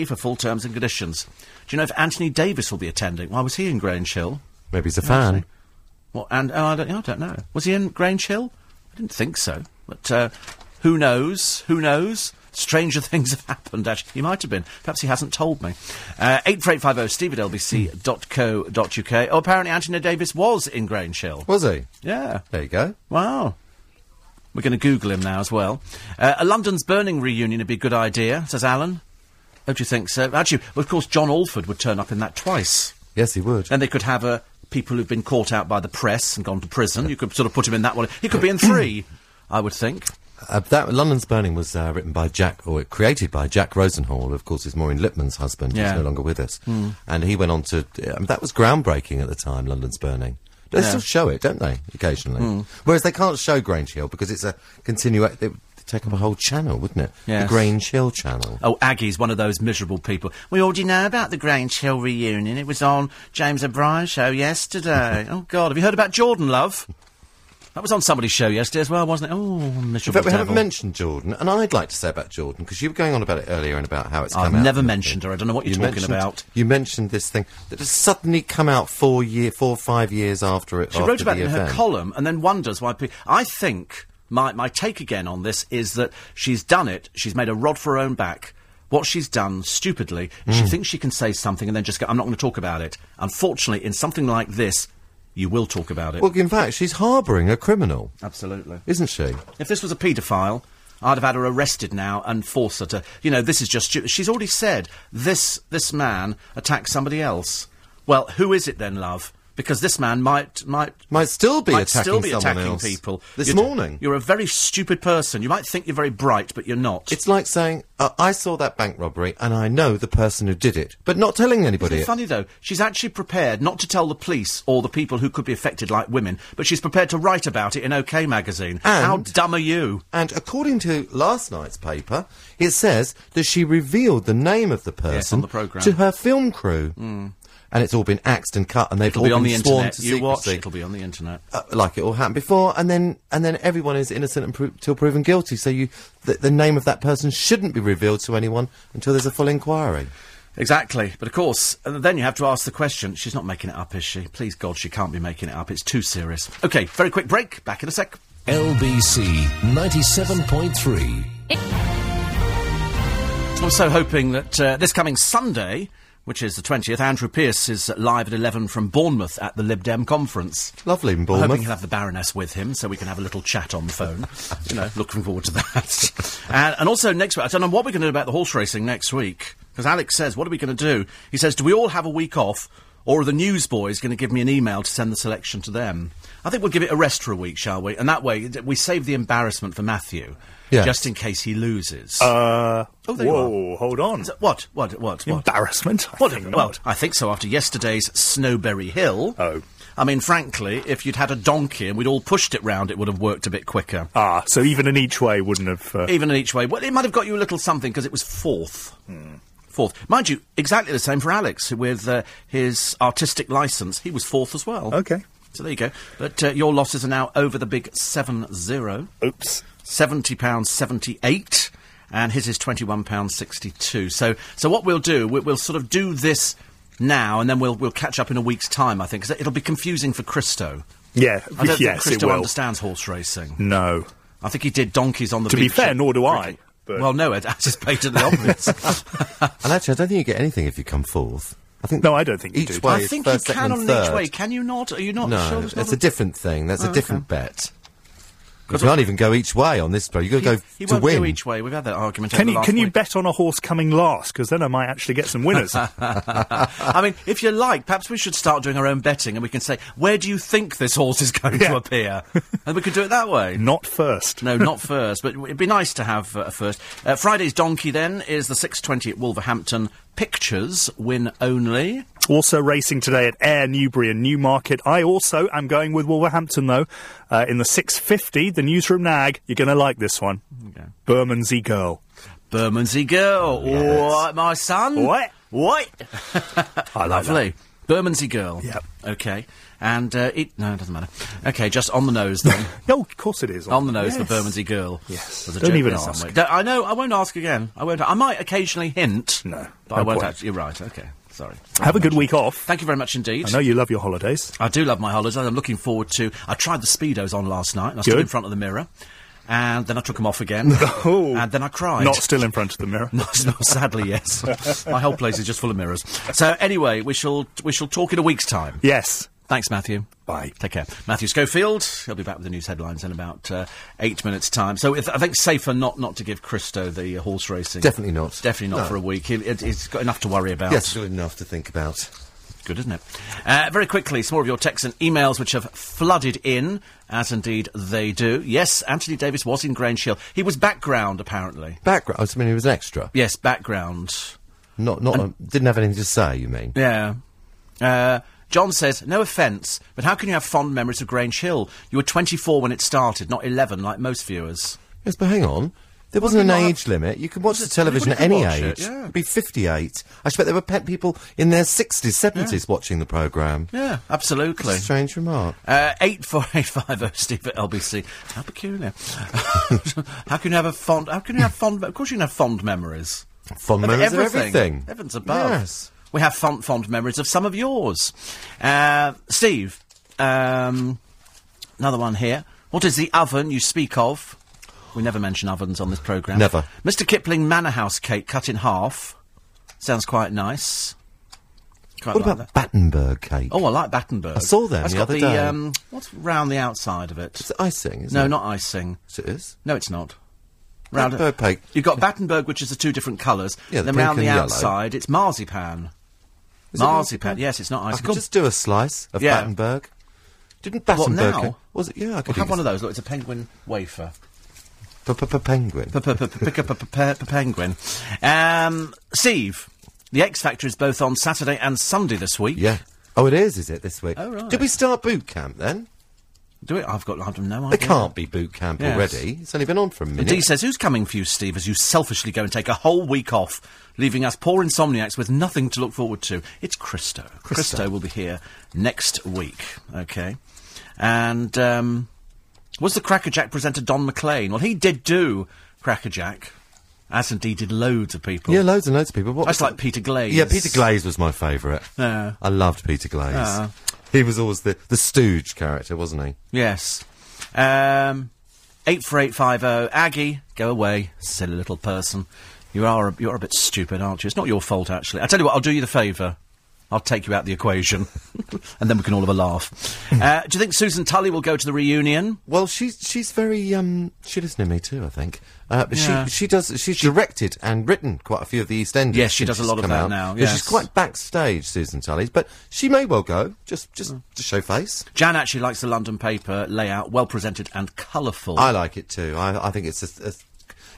for full terms and conditions. Do you know if Anthony Davis will be attending? Why was he in Grange Hill? Maybe he's a fan. Well, and oh, I don't, I don't know. Was he in Grange Hill? I didn't think so. But uh, who knows? Who knows? Stranger things have happened, actually. He might have been. Perhaps he hasn't told me. Uh, 84850 steve at lbc.co.uk. Oh, apparently Anthony Davis was in Grange Hill. Was he? Yeah. There you go. Wow. We're going to Google him now as well. Uh, a London's Burning reunion would be a good idea, says Alan. Don't you think so? Actually, well, of course, John Alford would turn up in that twice. Yes, he would. Then they could have uh, people who've been caught out by the press and gone to prison. You could sort of put him in that one. He could be in three, I would think. Uh, that London's Burning was uh, written by Jack, or created by Jack Rosenthal. Of course, is Maureen Lipman's husband. Yeah. He's no longer with us, and he went on to. That was groundbreaking at the time. London's Burning. They Yeah. still show it, don't they? Occasionally. Whereas they can't show Grange Hill because it's a continua. They would take up a whole channel, wouldn't it? Yes. The Grange Hill channel. Oh, Aggie's one of those miserable people. We already know about the Grange Hill reunion. It was on James O'Brien's show yesterday. oh, God. Have you heard about Jordan, love? That was on somebody's show yesterday as well, wasn't it? Oh, In miserable fact, we devil. haven't mentioned Jordan, and I'd like to say about Jordan because you were going on about it earlier and about how it's I've come out. never mentioned her. I don't know what you're You talking about. You mentioned this thing that has suddenly come out four year, four or five years after it. She after wrote about it in her column and then wonders why people. I think my, my take again on this is that she's done it. She's made a rod for her own back. What she's done, stupidly, is she Mm. thinks she can say something and then just go, I'm not going to talk about it. Unfortunately, in something like this, you will talk about it. Well, in fact, she's harbouring a criminal, Absolutely. isn't she? If this was a paedophile, I'd have had her arrested now and forced her to. You know, this is just. stu- She's already said this. This man attacked somebody else. Well, who is it then, love? Because this man might might Might still be might attacking still be someone attacking else. people This You're- morning. You're a very stupid person. You might think you're very bright, but you're not. It's like saying, uh, I saw that bank robbery and I know the person who did it, but not telling anybody. It funny though? She's actually prepared not to tell the police or the people who could be affected, like women, but she's prepared to write about it in OK magazine. And- How dumb are you? And according to last night's paper, it says that she revealed the name of the person on the to her film crew. And it's all been axed and cut, and they've It'll all be on been the sworn internet. to You secrecy. watch. It'll be on the internet. uh, like it all happened before, and then and then everyone is innocent until till proven guilty. So you, the, the name of that person shouldn't be revealed to anyone until there's a full inquiry. Exactly. But of course, uh, then you have to ask the question. She's not making it up, is she? Please God, she can't be making it up. It's too serious. Okay, very quick break. Back in a sec. LBC 97.3. I'm so hoping that uh, this coming Sunday, which is the 20th, Andrew Pierce is uh, live at 11 from Bournemouth at the Lib Dem conference. Lovely in I'm hoping he'll have the Baroness with him so we can have a little chat on the phone. you know, looking forward to that. and, and also next week, I don't know what we're going to do about the horse racing next week. Because Alex says, what are we going to do? He says, do we all have a week off? Or are the newsboys going to give me an email to send the selection to them? I think we'll give it a rest for a week, shall we? And that way, we save the embarrassment for Matthew. Yes. Just in case he loses. Uh, Oh, there you whoa, hold on. Is it- what? What? What? What? Embarrassment? I What? think well, not. I think so. After yesterday's Snowberry Hill. Oh. I mean, frankly, if you'd had a donkey and we'd all pushed it round, it would have worked a bit quicker. Ah, so even an each way wouldn't have. Uh, Even in each way. Well, it might have got you a little something because it was fourth. Hmm. Fourth. Mind you, exactly the same for Alex with uh, his artistic license. He was fourth as well. okay. So there you go. But uh, your losses are now over the big 7 0. Oops. £70.78, and his is £21.62. So, so what we'll do, we, we'll sort of do this now, and then we'll, we'll catch up in a week's time, I think, because it'll be confusing for Christo. Yeah. I don't yes, think Christo understands horse racing. No. I think he did donkeys on the To be fair, nor do I. but- Well, no, it anticipated the obvious. And actually, I don't think you get anything if you come fourth. I think No, I don't think you each do. way I think first, second can and on third. each way. Can you not? Are you not No, sure? it's not a different thing. That's Oh, a different okay. bet. You can't even go each way on this, bro. You've got to He, go he to won't win. go each way. We've had that argument. Can over you the last can you bet on a horse coming last? Because then I might actually get some winners. I mean, if you like, perhaps we should start doing our own betting, and we can say, where do you think this horse is going to appear? and we could do it that way. Not first. No, not first, but it'd be nice to have uh, a first. Uh, Friday's donkey then is the 6:20 at Wolverhampton. Pictures win only. Also racing today at Ayr, Newbury and Newmarket. I also am going with Wolverhampton though. Uh, in the 650, the newsroom nag. You're going to like this one. Okay. Bermondsey Girl. Bermondsey girl. What, my son? What? What? I like Lovely. Bermondsey girl. Yep. Okay. And uh, it no, it doesn't matter. Okay, just on the nose then. that. Oh, of course it is. on the nose, Yes. the Bermondsey girl. Yes. Don't even ask. Don't- I know. I won't ask again. I won't. I might occasionally hint. No, but no I won't actually. You're right. Okay. Sorry. Have a good week off. Thank you very much indeed. I know you love your holidays. I do love my holidays. I'm looking forward to. I tried the speedos on last night. And I stood Good. in front of the mirror, and then I took them off again. Oh. and then I cried. Not still in front of the mirror. No, no, sadly, yes. My whole place is just full of mirrors. So anyway, we shall we shall talk in a week's time. Yes. Thanks, Matthew. Bye. Take care. Matthew Schofield. He'll be back with the news headlines in about uh, eight minutes' time. So if, I think safer not not to give Christo the uh, horse racing. Definitely not. Definitely not No. for a week. He, it, he's got enough to worry about. Yes, good enough to think about. Good, isn't it? Uh, very quickly, some more of your texts and emails which have flooded in, as indeed they do. Yes, Anthony Davis was in Grange Hill. He was background, apparently. Background. I mean, he was an extra. Yes, background. Not, not. um, didn't have anything to say. You mean? Yeah. John says, no offence, but how can you have fond memories of Grange Hill? You were 24 when it started, not 11 like most viewers. Yes, but hang on. There wasn't an age limit. You could watch the television at any age. it, yeah. It'd be 58. I expect there were pe- people in their 60s, 70s watching the programme. Yeah, absolutely. Strange remark. Uh, 84850 Steve at LBC. How peculiar. how can you have a fond, how can you have fond, of course you can have fond memories. Fond memories everything. of everything. Heavens above. Yes. We have fond, fond memories of some of yours. Uh, Steve, um, another one here. What is the oven you speak of? We never mention ovens on this programme. Never. Mr. Kipling Manor House cake cut in half. Sounds quite nice. Quite What like about that. Battenberg cake? Oh, I like Battenberg. I saw them That's the got other the, day. Um, what's round the outside of it? It's icing, isn't No, it? not icing. Yes, it is. No, it's not. Round Battenberg cake. You've got Battenberg, which is the two different colours. Yeah, the then round the yellow. outside, it's marzipan. Was it marzipan. Yes, it's not I could just do a slice of Yeah. Battenberg. Didn't Battenberg? What, now? Was it? Yeah, I could We'll have one of those. Look, it's a penguin wafer. Penguin. P- p- p- Pick up a p- p- p- penguin. Um, Steve, the X Factor is both on Saturday and Sunday this week. Yeah. Oh, it is, is it, this week? Oh, right. Did we start boot camp then? Do it? I've got. I've no idea. It can't be boot camp Yes. already. It's only been on for a minute. Dee says, "Who's coming for you, Steve? As you selfishly go and take a whole week off, leaving us poor insomniacs with nothing to look forward to." It's Christo. Christo, will be here next week. Okay, and um, was the Crackerjack presenter Don McLean? Well, he did do Crackerjack, as indeed did loads of people. Yeah, loads and loads of people. What That's like? Peter Glaze. Yeah, Peter Glaze was my favourite. Yeah. I loved Peter Glaze. Ah. He was always the, the stooge character, wasn't he? Yes. Um, eight four eight five zero. Aggie, go away, silly little person. You are a, you're a bit stupid, aren't you? It's not your fault, actually. I tell you what, I'll do you the favour. I'll take you out the equation, and then we can all have a laugh. uh, do you think Susan Tully will go to the reunion? Well, she's she's very um she listened to me too, I think. Uh, but Yeah. she she does she's directed and written quite a few of the East EastEnders. Yes, she does a lot of that out. now, Yeah, she's quite backstage, Susan Tully's, but she may well go just just Mm. to show face. Jan actually likes the London paper layout, well presented and colourful. I like it too. I I think it's a, a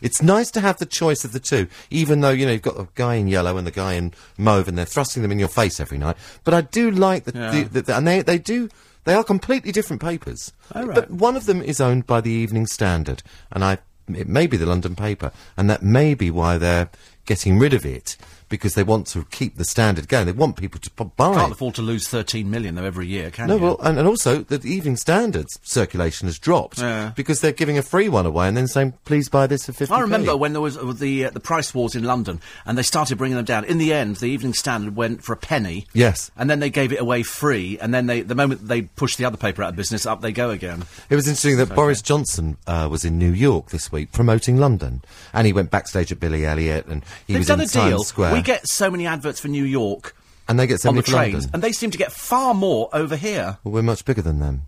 it's nice to have the choice of the two, even though you know you've got the guy in yellow and the guy in mauve, and they're thrusting them in your face every night. But I do like the, Yeah. the, the, the and they they do they are completely different papers. Oh, right. But one of them is owned by the Evening Standard, and I it may be the London paper, and that may be why they're getting rid of it because they want to keep the standard going. They want people to p- buy. Can't afford to lose 13 million, though, every year, can No, you? well, and, and also the Evening Standard's circulation has dropped Yeah. because they're giving a free one away and then saying, "Please buy this for 50 I remember when there was uh, the uh, the price wars in London, and they started bringing them down. In the end, the Evening Standard went for a penny. Yes. and then they gave it away free, and then they the moment they pushed the other paper out of business, up they go again. It was interesting that Boris Johnson uh, was in New York this week promoting London, and he went backstage at Billy Elliot, and he They've was done in a deal. Times Square. We get so many adverts for New York and they get so on the trains, London. and they seem to get far more over here. Well, we're much bigger than them.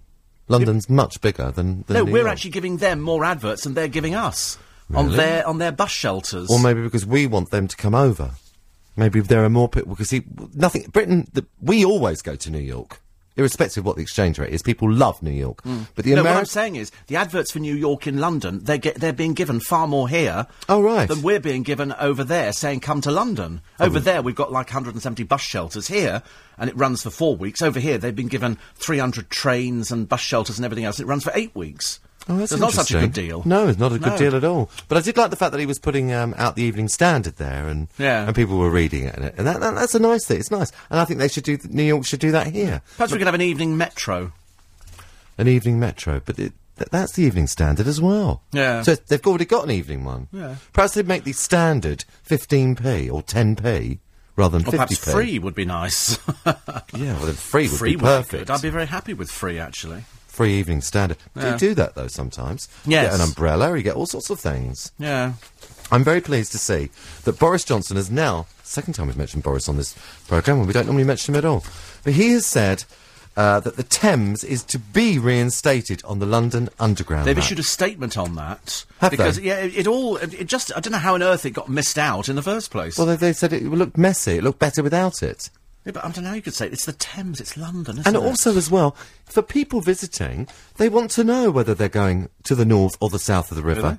London's much bigger than, than no, New we're York. actually giving them more adverts than they're giving us on their on their bus shelters. Or maybe because we want them to come over. Maybe there are more people because he, nothing. Britain, the, we always go to New York, irrespective of what the exchange rate is. People love New York, mm. but the no, what I'm saying is the adverts for New York in London, they get they're being given far more here. Oh, right. Than we're being given over there, saying come to London. Oh, over there, we've got like 170 bus shelters here, and it runs for four weeks. Over here, they've been given 300 trains and bus shelters and everything else. It runs for eight weeks. Oh, that's not such a good deal. No, it's not a good No. deal at all. But I did like the fact that he was putting um, out the Evening Standard there, and Yeah. and people were reading it, and, that, that, that's a nice thing. It's nice, and I think they should do. New York should do that here, Perhaps we could have an evening metro. an evening metro. But it, th- that's the Evening Standard as well. Yeah. So they've already got an evening one. Yeah. Perhaps they'd make the standard 15p or 10p rather than Or 50p. perhaps free would be nice. Yeah, well, then free would free be would perfect. good. I'd be very happy with free, actually. Free Evening Standard. Do you do that though sometimes? You get an umbrella. You get all sorts of things. Yeah. I'm very pleased to see that Boris Johnson has now, second time we've mentioned Boris on this programme, and we don't normally mention him at all, but he has said uh, that the Thames is to be reinstated on the London Underground. They've map. issued a statement on that. Have because, they? yeah, it, it all, it, it just, I don't know how on earth it got missed out in the first place. Well, they, they said it looked messy. It looked better without it. Yeah, but I don't know you could say it. It's the Thames, it's London, isn't And it? also, as well, for people visiting, they want to know whether they're going to the north or the south of the river. they?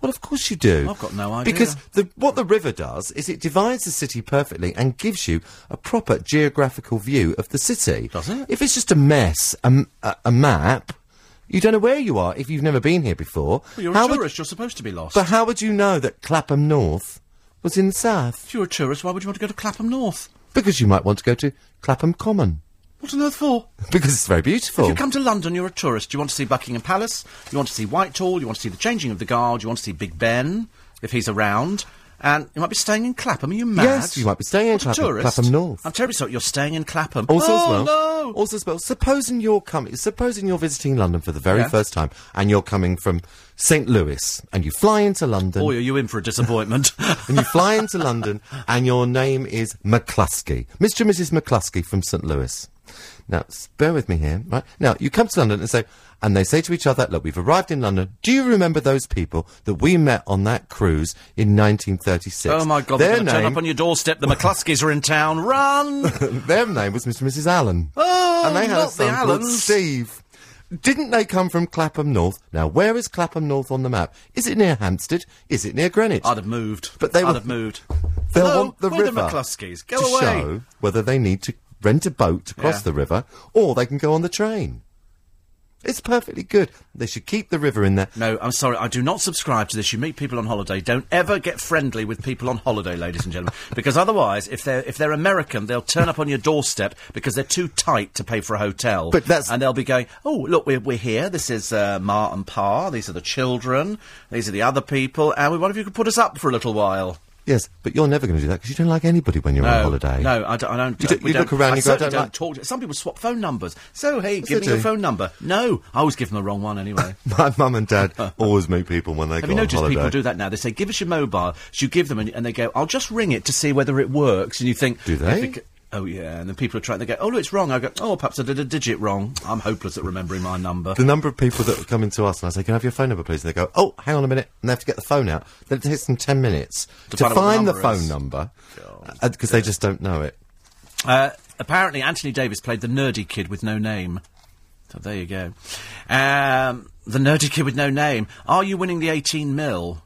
Well, of course you do. I've got no idea. Because the, what the river does is it divides the city perfectly and gives you a proper geographical view of the city. Does it? If it's just a mess, a map, you don't know where you are if you've never been here before. Well, you're How a would- tourist, you're supposed to be lost. but how would you know that Clapham North was in the south? if you're a tourist, why would you want to go to Clapham North? Because you might want to go to Clapham Common. What on earth for? Because it's very beautiful. If you come to London, you're a tourist. You want to see Buckingham Palace, you want to see Whitehall, you want to see the changing of the guard, you want to see Big Ben, if he's around, and you might be staying in Clapham. Are you mad? Yes, you might be staying in Clapham- tourist. Clapham North. I'm terribly sorry, you're staying in Clapham. Also oh, as well, no! also as well, supposing you're coming, supposing you're visiting London for the very Yeah. first time, and you're coming from St. Louis, and you fly into London, Boy, are you in for a disappointment. and you fly into London, and your name is McCluskey, Mr. and Mrs. McCluskey from St. Louis. Now, bear with me here, right? Now, you come to London and say, and they say to each other, look, we've arrived in London. Do you remember those people that we met on that cruise in 1936? Oh my God! They're going to turn up on your doorstep. The McCluskeys are in town. Run! their name was Mr. and Mrs. Allen. Oh, and they had a son called. Steve. Didn't they come from Clapham North? Now, where is Clapham North on the map? Is it near Hampstead? Is it near Greenwich? I'd have moved. But they I'd were- have moved. They'll Hello, want the we're river the McCluskeys. Go to away. show whether they need to rent a boat to cross Yeah. the river or they can go on the train. It's perfectly good. They should keep the river in there. No, I'm sorry. I do not subscribe to this. You meet people on holiday. Don't ever get friendly with people on holiday, ladies and gentlemen, because otherwise, if they're if they're American, they'll turn up on your doorstep because they're too tight to pay for a hotel. But that's- and they'll be going, "Oh, look, we're we're here. This is uh, Ma and Pa. These are the children. These are the other people. And we wonder if you could put us up for a little while." Yes, but you're never going to do that because you don't like anybody when you're on holiday. no, I don't. I don't You do- you don't- look around I and you go, "I certainly don't like-" talk. To, some people swap phone numbers. So hey, give me your phone number. No, I always give them the wrong one anyway. My mum and dad always meet people when they Have go you noticed holiday. people do that now? They say, "Give us your mobile." So you give them, and, and they go, "I'll just ring it to see whether it works." And you think, Do they? Oh yeah. And then people are trying. to go, "Oh, no, it's wrong." I go, "Oh, perhaps I did a digit wrong." I'm hopeless at remembering my number. The number of people that come into us and I say, "Can I have your phone number, please?" And they go, "Oh, hang on a minute," and they have to get the phone out. Then it takes them ten minutes to, find out what the the phone number because they just don't know it. Uh, apparently, Anthony Davis played the nerdy kid with no name. So there you go. Um, the nerdy kid with no name. Are you winning the 18 mil?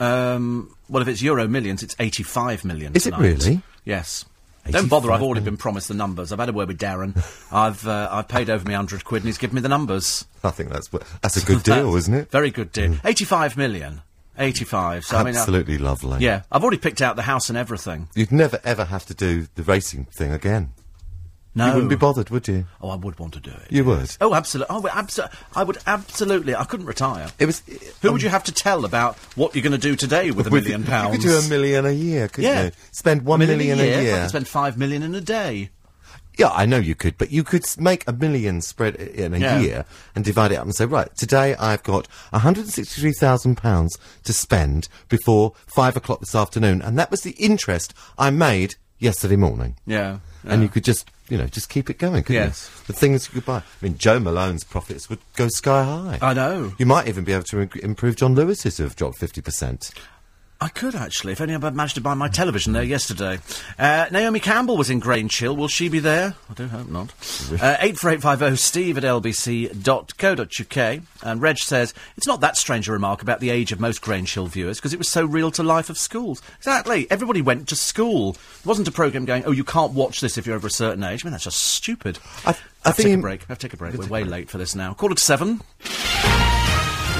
Um, well, if it's Euro millions, it's 85 million. Is it really? Yes. Don't bother. I've already been promised the numbers. I've had a word with Darren. I've uh, I've paid over me hundred quid, and he's given me the numbers. I think that's that's a good deal, isn't it? Very good deal. 85 million. 85. So I mean, uh, Absolutely lovely. yeah, I've already picked out the house and everything. You'd never ever have to do the racing thing again. No. You wouldn't be bothered, would you? oh, I would want to do it. You would. Oh, absolutely. Oh, abso- I would absolutely. I couldn't retire. It was. Who um, would you have to tell about what you're going to do today with a with- million You pounds? could do a million a year, couldn't Yeah. you? Spend one million, a year. a I year. could spend five million in a day. Yeah, I know you could, but you could make a million spread uh, in a Yeah. year and divide it up and say, right, today I've got £163,000 to spend before five o'clock this afternoon. And that was the interest I made yesterday morning. Yeah. And you could just, you know, just keep it going, couldn't Yes. you? The things you could buy. I mean, Joe Malone's profits would go sky high. I know. You might even be able to im- improve John Lewis's, who have dropped 50%. I could actually, if only I managed to buy my television there yesterday. Uh, Naomi Campbell was in Grange Will she be there? I do hope not. Uh, 84850 steve at lbc.co.uk. And Reg says, it's not that strange a remark about the age of most Grange Hill viewers, because it was so real to life of schools. Exactly. Everybody went to school. It wasn't a programme going, oh, you can't watch this if you're over a certain age. I mean, that's just stupid. I- I have to think take a break. have to take a break. We're way late for this now. Call it seven.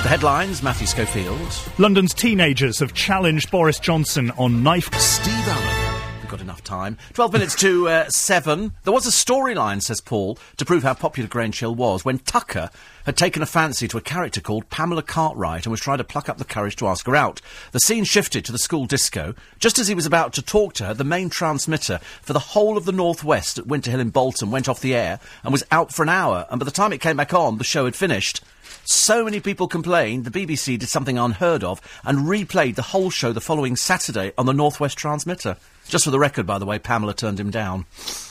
The headlines, Matthew Schofield. London's teenagers have challenged Boris Johnson on knife. Steve Allen. We've got enough time. 12 minutes to uh, 7. There was a storyline, says Paul, to prove how popular Grange Hill was when Tucker had taken a fancy to a character called Pamela Cartwright and was trying to pluck up the courage to ask her out. The scene shifted to the school disco. Just as he was about to talk to her, the main transmitter for the whole of the Northwest at Winter Hill in Bolton went off the air and was out for an hour. And by the time it came back on, the show had finished. So many people complained, the BBC did something unheard of and replayed the whole show the following Saturday on the Northwest transmitter. Just for the record, by the way, Pamela turned him down.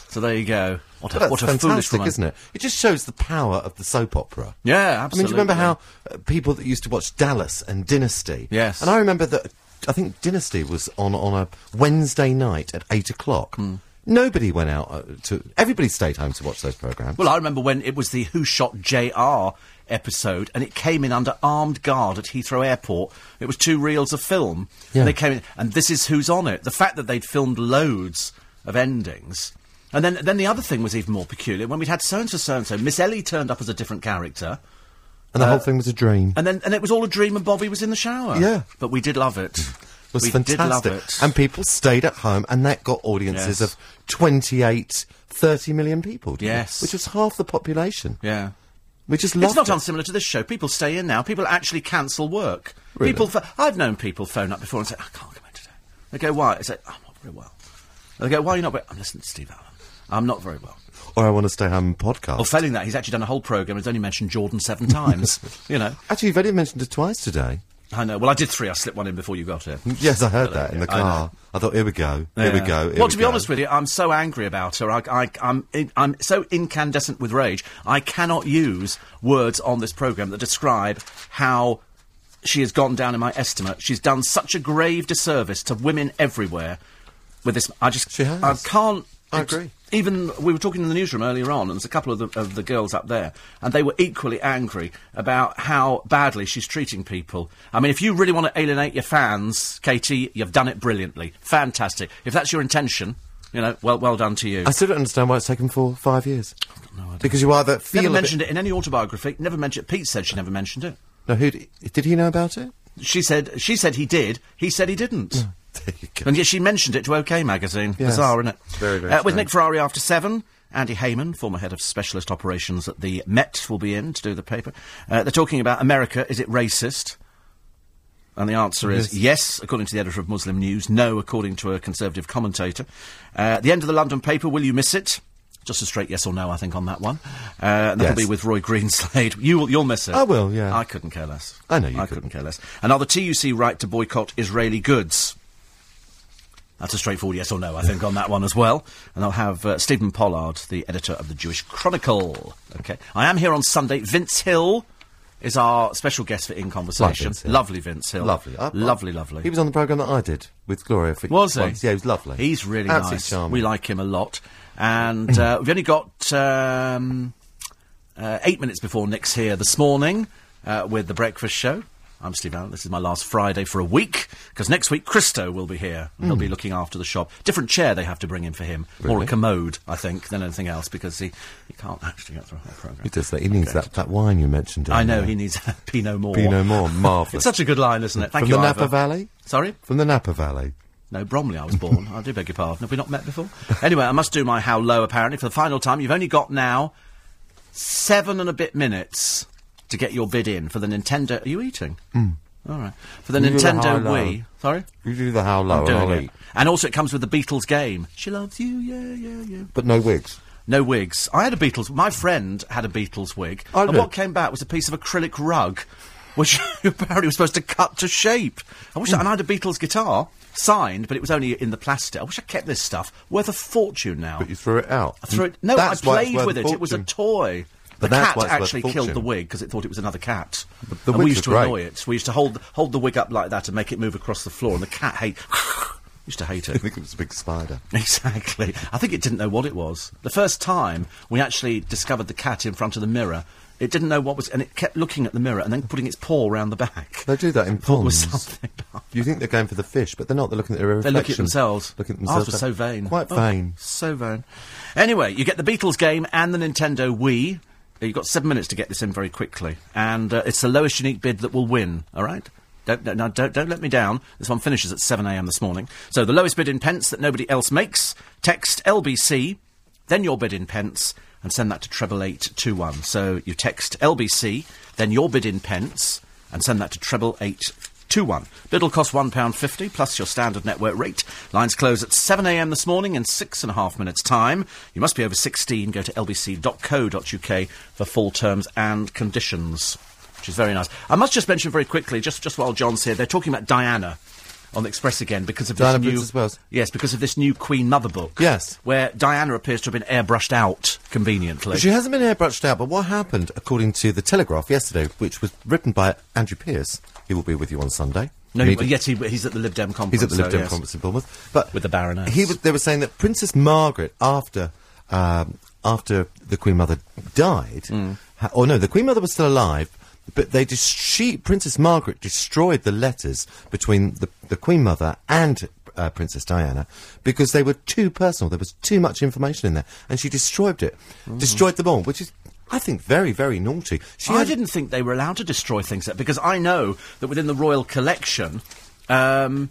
So there you go. What a, what a foolish woman. isn't it? It just shows the power of the soap opera. Yeah, I mean, absolutely. do you remember how uh, people that used to watch Dallas and Dynasty? Yes. And I remember that I think Dynasty was on on a Wednesday night at eight o'clock. Hmm. Nobody went out uh, to. Everybody stayed home to watch those programs. Well, I remember when it was the Who Shot JR episode and it came in under armed guard at Heathrow Airport. It was two reels of film. Yeah. And they came in, and this is who's on it. The fact that they'd filmed loads of endings. And then, then the other thing was even more peculiar. When we'd had so and so, so and so, Miss Ellie turned up as a different character. and the whole uh, thing was a dream. And then, and it was all a dream, and Bobby was in the shower. Yeah. but we did love it. It was we fantastic. it. And people stayed at home, and that got audiences Yes. of 28, 30 million people. it? Yes. Which was half the population. yeah. We just loved It's not it. unsimilar to this show. People stay in now. People actually cancel work. Really? People, pho- I've known people phone up before and say, "I can't come in today." They go, "Why?" I say, "I'm not very well." They go, "Why are you not?" I'm listening to Steve Allen. I'm not very well. Or I want to stay home and podcast. Or failing that, he's actually done a whole program. and He's only mentioned Jordan seven times. you know. Actually, you've only mentioned it twice today. I know. Well, I did three. I slipped one in before you got here. Mm, yes, I heard that in the car. I, thought, here we go. Here we go. here well, we to be go. honest with you, I'm so angry about her. I, I, I'm, I'm so incandescent with rage. I cannot use words on this program that describe how she has gone down in my estimate. She's done such a grave disservice to women everywhere. With this, I just, She has. I can't. I agree. Even we were talking in the newsroom earlier on, and there's a couple of the, of the girls up there, and they were equally angry about how badly she's treating people. I mean, if you really want to alienate your fans, Katie, you've done it brilliantly, fantastic. If that's your intention, you know, well, well done to you. I still don't understand why it's taken four, five years. I've got no idea. Because you either feel never mentioned it in any autobiography. Never mentioned it. Pete said she never mentioned it. No, who d- did he know about it? She said she said he did. He said he didn't. There you go. And yet she mentioned it to OK Magazine. Yes. Bizarre, isn't it? Very, very Uh, with. Nick Ferrari after seven. Andy Hayman, former head of specialist operations at the Met, will be in to do the paper. Uh, they're talking about America. Is it racist? And the answer is yes, according to the editor of Muslim News. No, according to a conservative commentator. Uh, at the end of the London paper, will you miss it? Just a straight yes or no, I think, on that one. Uh, and that'll Yes. be with Roy Greenslade. You will, you'll miss it. I will, yeah. I couldn't care less. I know you I couldn't. couldn't care less. And are the TUC right to boycott Israeli goods? That's a straightforward yes or no, I think, on that one as well. And I'll have uh, Stephen Pollard, the editor of the Jewish Chronicle. Okay. I am here on Sunday. Vince Hill is our special guest for In Conversation. Vince Lovely Vince Hill. Lovely. I- I- lovely, lovely. He was on the programme that I did with Gloria. For Was he? once. Yeah, he was lovely. He's really Absolutely nice. charming. We like him a lot. And uh, we've only got um, uh, eight minutes before Nick's here this morning uh, with the breakfast show. I'm Steve Allen. This is my last Friday for a week because next week Christo will be here. He'll be looking after the shop. Different chair they have to bring in for him, more a Hmm. Commode, I think, than anything else because he, he can't actually get through a whole program. He does that. He needs that, that wine you mentioned. I know earlier. he needs Pinot More. Pinot More, marvellous. It's such a good line, isn't it? Thank From you, the Napa Ivor. Valley? Sorry. From the Napa Valley. No, Bromley I was born. I do beg your pardon. Have we not met before? Anyway, I must do my how low apparently for the final time. You've only got now seven and a bit minutes to get your bid in for the Nintendo. Are you eating? Hmm. All right. For the You do the Nintendo how low. Sorry? You do the how low I'm and I'll it. eat. And also it comes with the Beatles game. She loves you, yeah, yeah, yeah. But no wigs. No wigs. I had a Beatles. My friend had a Beatles wig, Oh, and did? what came back was a piece of acrylic rug, which apparently was supposed to cut to shape. I wish, I, and I had a Beatles guitar signed, but it was only in the plastic. I wish I kept this stuff. Worth a fortune now. But you threw it out. I threw it. No, That's I played with it. It was a toy. But the that's cat why it's worth a actually killed the wig because it thought it was another cat. the wig. and we used to great. annoy it. We used to hold hold the wig up like that and make it move across the floor, and the cat hate used to hate it. I think it was a big spider. Exactly. I think it didn't know what it was. The first time we actually discovered the cat in front of the mirror, it didn't know what was, and it kept looking at the mirror and then putting its paw around the back. They do that in ponds. something. You think they're going for the fish, but they're not. They're looking at their They reflection. look at themselves. Look at Ours themselves. was so vain. Quite Oh, vain. so vain. Anyway, you get the Beatles game and the Nintendo Wii. You've got seven minutes to get this in very quickly, and uh, it's the lowest unique bid that will win. All right. Don't, no, don't, don't let me down. This one finishes at 7am this morning. So the lowest bid in pence that nobody else makes, text LBC, then your bid in pence, and send that to treble eight two one. So you text LBC, then your bid in pence, and send that to treble eight two one. Bid will cost one pound fifty plus your standard network rate. Lines close at seven a.m. this morning in six and a half minutes' time. You must be over sixteen. Go to lbc.co.uk for full terms and conditions, which is very nice. I must just mention very quickly, just just while John's here, they're talking about Diana. On the Express again because of Diana this new yes because of this new Queen Mother book Yes. where Diana appears to have been airbrushed out conveniently. But she hasn't been airbrushed out, but what happened, according to the Telegraph yesterday, which was written by Andrew Pierce, he will be with you on Sunday. no, but yet he, he's at the Lib Dem conference. He's at the Lib so Dem yes. conference in Bournemouth. But With the Baroness. He was, they were saying that Princess Margaret, after um, after the Queen Mother died, Mm. ha- or no, the Queen Mother was still alive, but they dis- she Princess Margaret destroyed the letters between the, the Queen Mother and uh, Princess Diana because they were too personal. There was too much information in there, and she destroyed it, destroyed them all, which is. I think very, very naughty. She I had- didn't think they were allowed to destroy things because I know that within the royal collection, um,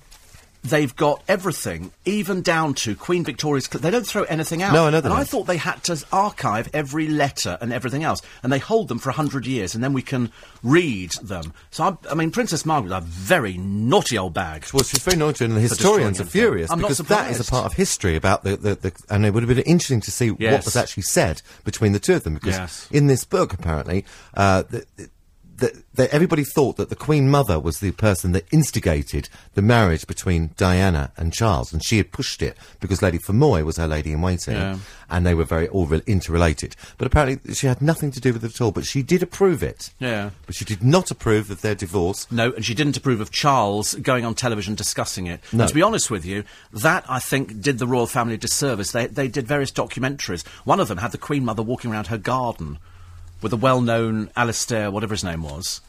they've got everything, even down to Queen Victoria's. cl- They don't throw anything out. No, I know And I don't. thought they had to archive every letter and everything else, and they hold them for a hundred years, and then we can read them. So I, I mean, Princess Margaret, a very naughty old bag. Well, she's very naughty, and the historians are furious. I'm not because that is a surprised. part of history about the, the, the and it would have been interesting to see what was actually said between the two of them because Yes. in this book, apparently, uh, the, the- that, that everybody thought that the Queen Mother was the person that instigated the marriage between Diana and Charles, and she had pushed it because Lady Fermoy was her lady in waiting, Yeah. and they were very all re- interrelated. But apparently, she had nothing to do with it at all. But she did approve it. Yeah. But she did not approve of their divorce. No, and she didn't approve of Charles going on television discussing it. No. And to be honest with you, that I think did the royal family a disservice. They they did various documentaries. One of them had the Queen Mother walking around her garden with a well-known Alistair, whatever his name was,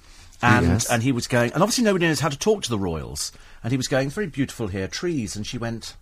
and Yes. and he was going, and obviously nobody knows how to talk to the royals, and he was going, very beautiful here, trees, and she went,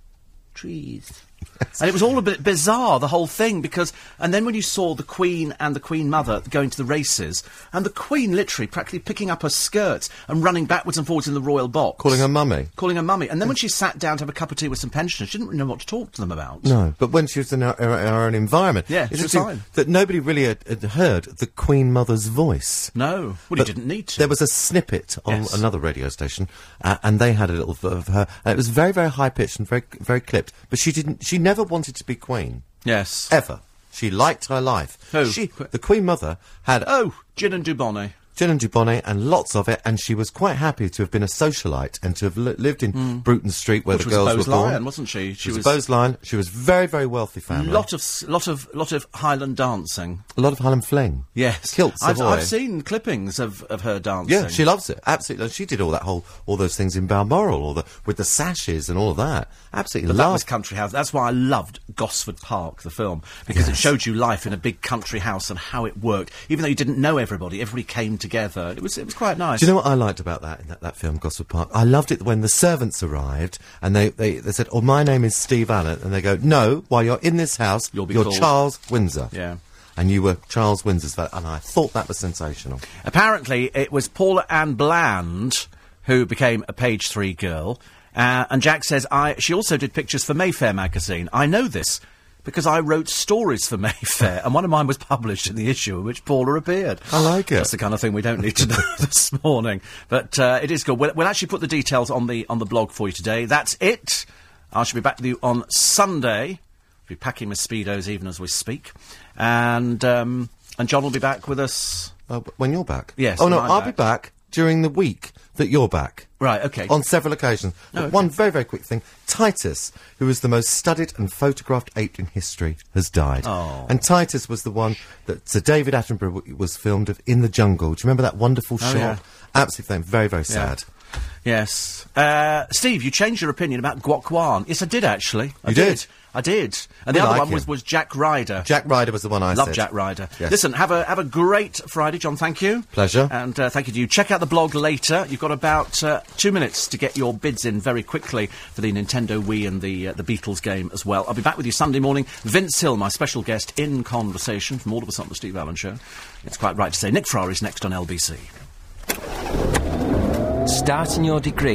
trees. And it was all a bit bizarre, the whole thing, because. And then when you saw the Queen and the Queen Mother going to the races, and the Queen literally practically picking up her skirts and running backwards and forwards in the royal box. Calling her mummy. Calling her mummy. And then when she sat down to have a cup of tea with some pensioners, she didn't really know what to talk to them about. No, but when she was in her, her, her own environment, Yeah, it's was fine. that nobody really had, had heard the Queen Mother's voice. No. Well, But you didn't need to. There was a snippet on Yes. another radio station, uh, and they had a little of her. And it was very, very high pitched and very, very clipped. But she didn't. She never wanted to be queen Yes. ever. She liked her life. Who? She, the Queen Mother, had Oh, Gin and Dubonnet. Gin and Dubonnet and lots of it, and she was quite happy to have been a socialite and to have li- lived in mm. Bruton Street where Which the girls Bowes were born. Lyon, wasn't she? She, was, a Bowes-Lyon. She was very, very wealthy family. Lot of, lot of, lot of Highland dancing. a lot of Highland fling. Yes. Kilts I've, I've seen clippings of, of her dancing. Yeah, she loves it. Absolutely. She did all that whole, all those things in Balmoral, all the with the sashes and all of that. Absolutely But that was country house. That's why I loved Gosford Park, the film, because it showed you life in a big country house and how it worked. Even though you didn't know everybody, everybody came together. It was it was quite nice. Do you know what I liked about that in that, that film, Gosford Park? I loved it when the servants arrived and they, they, they said, "Oh, my name is Steve Allen," and they go, "No, while you're in this house, You'll be you're called- Charles Windsor." Yeah. And you were Charles Windsor's valet, and I thought that was sensational. Apparently, it was Paula Ann Bland who became a page three girl. Uh, and Jack says, I, she also did pictures for Mayfair magazine. I know this because I wrote stories for Mayfair, and one of mine was published in the issue in which Paula appeared. I like it. That's the kind of thing we don't need to know this morning. But uh, it is good. We'll, we'll actually put the details on the on the blog for you today. That's it. I shall be back with you on Sunday. Be packing my speedos even as we speak, and um, and John will be back with us. Uh, when you're back? Yes, Oh no, I'll back. be back during the week that you're back. Right. Okay. On several occasions. Oh, okay. One very, very quick thing. Titus, who was the most studied and photographed ape in history, has died. Oh. And Titus was the one that Sir David Attenborough was filmed of in the jungle. Do you remember that wonderful Oh, shot? yeah. Absolutely famous. Very, very sad. Yes. Uh, Steve, you changed your opinion about Gok Wan. Yes, I did actually. I You did? I did. And We the other like one was, was Jack Ryder. Jack Ryder was the one I Love said. Jack Ryder. Yes. Listen, have a have a great Friday, John. Thank you. Pleasure. And uh, thank you to you. Check out the blog later. You've got about uh, two minutes to get your bids in very quickly for the Nintendo Wii and the uh, the Beatles game as well. I'll be back with you Sunday morning. Vince Hill, my special guest in conversation from all of us on the Steve Allen Show. It's quite right to say Nick Ferrari's next on LBC. Starting your degree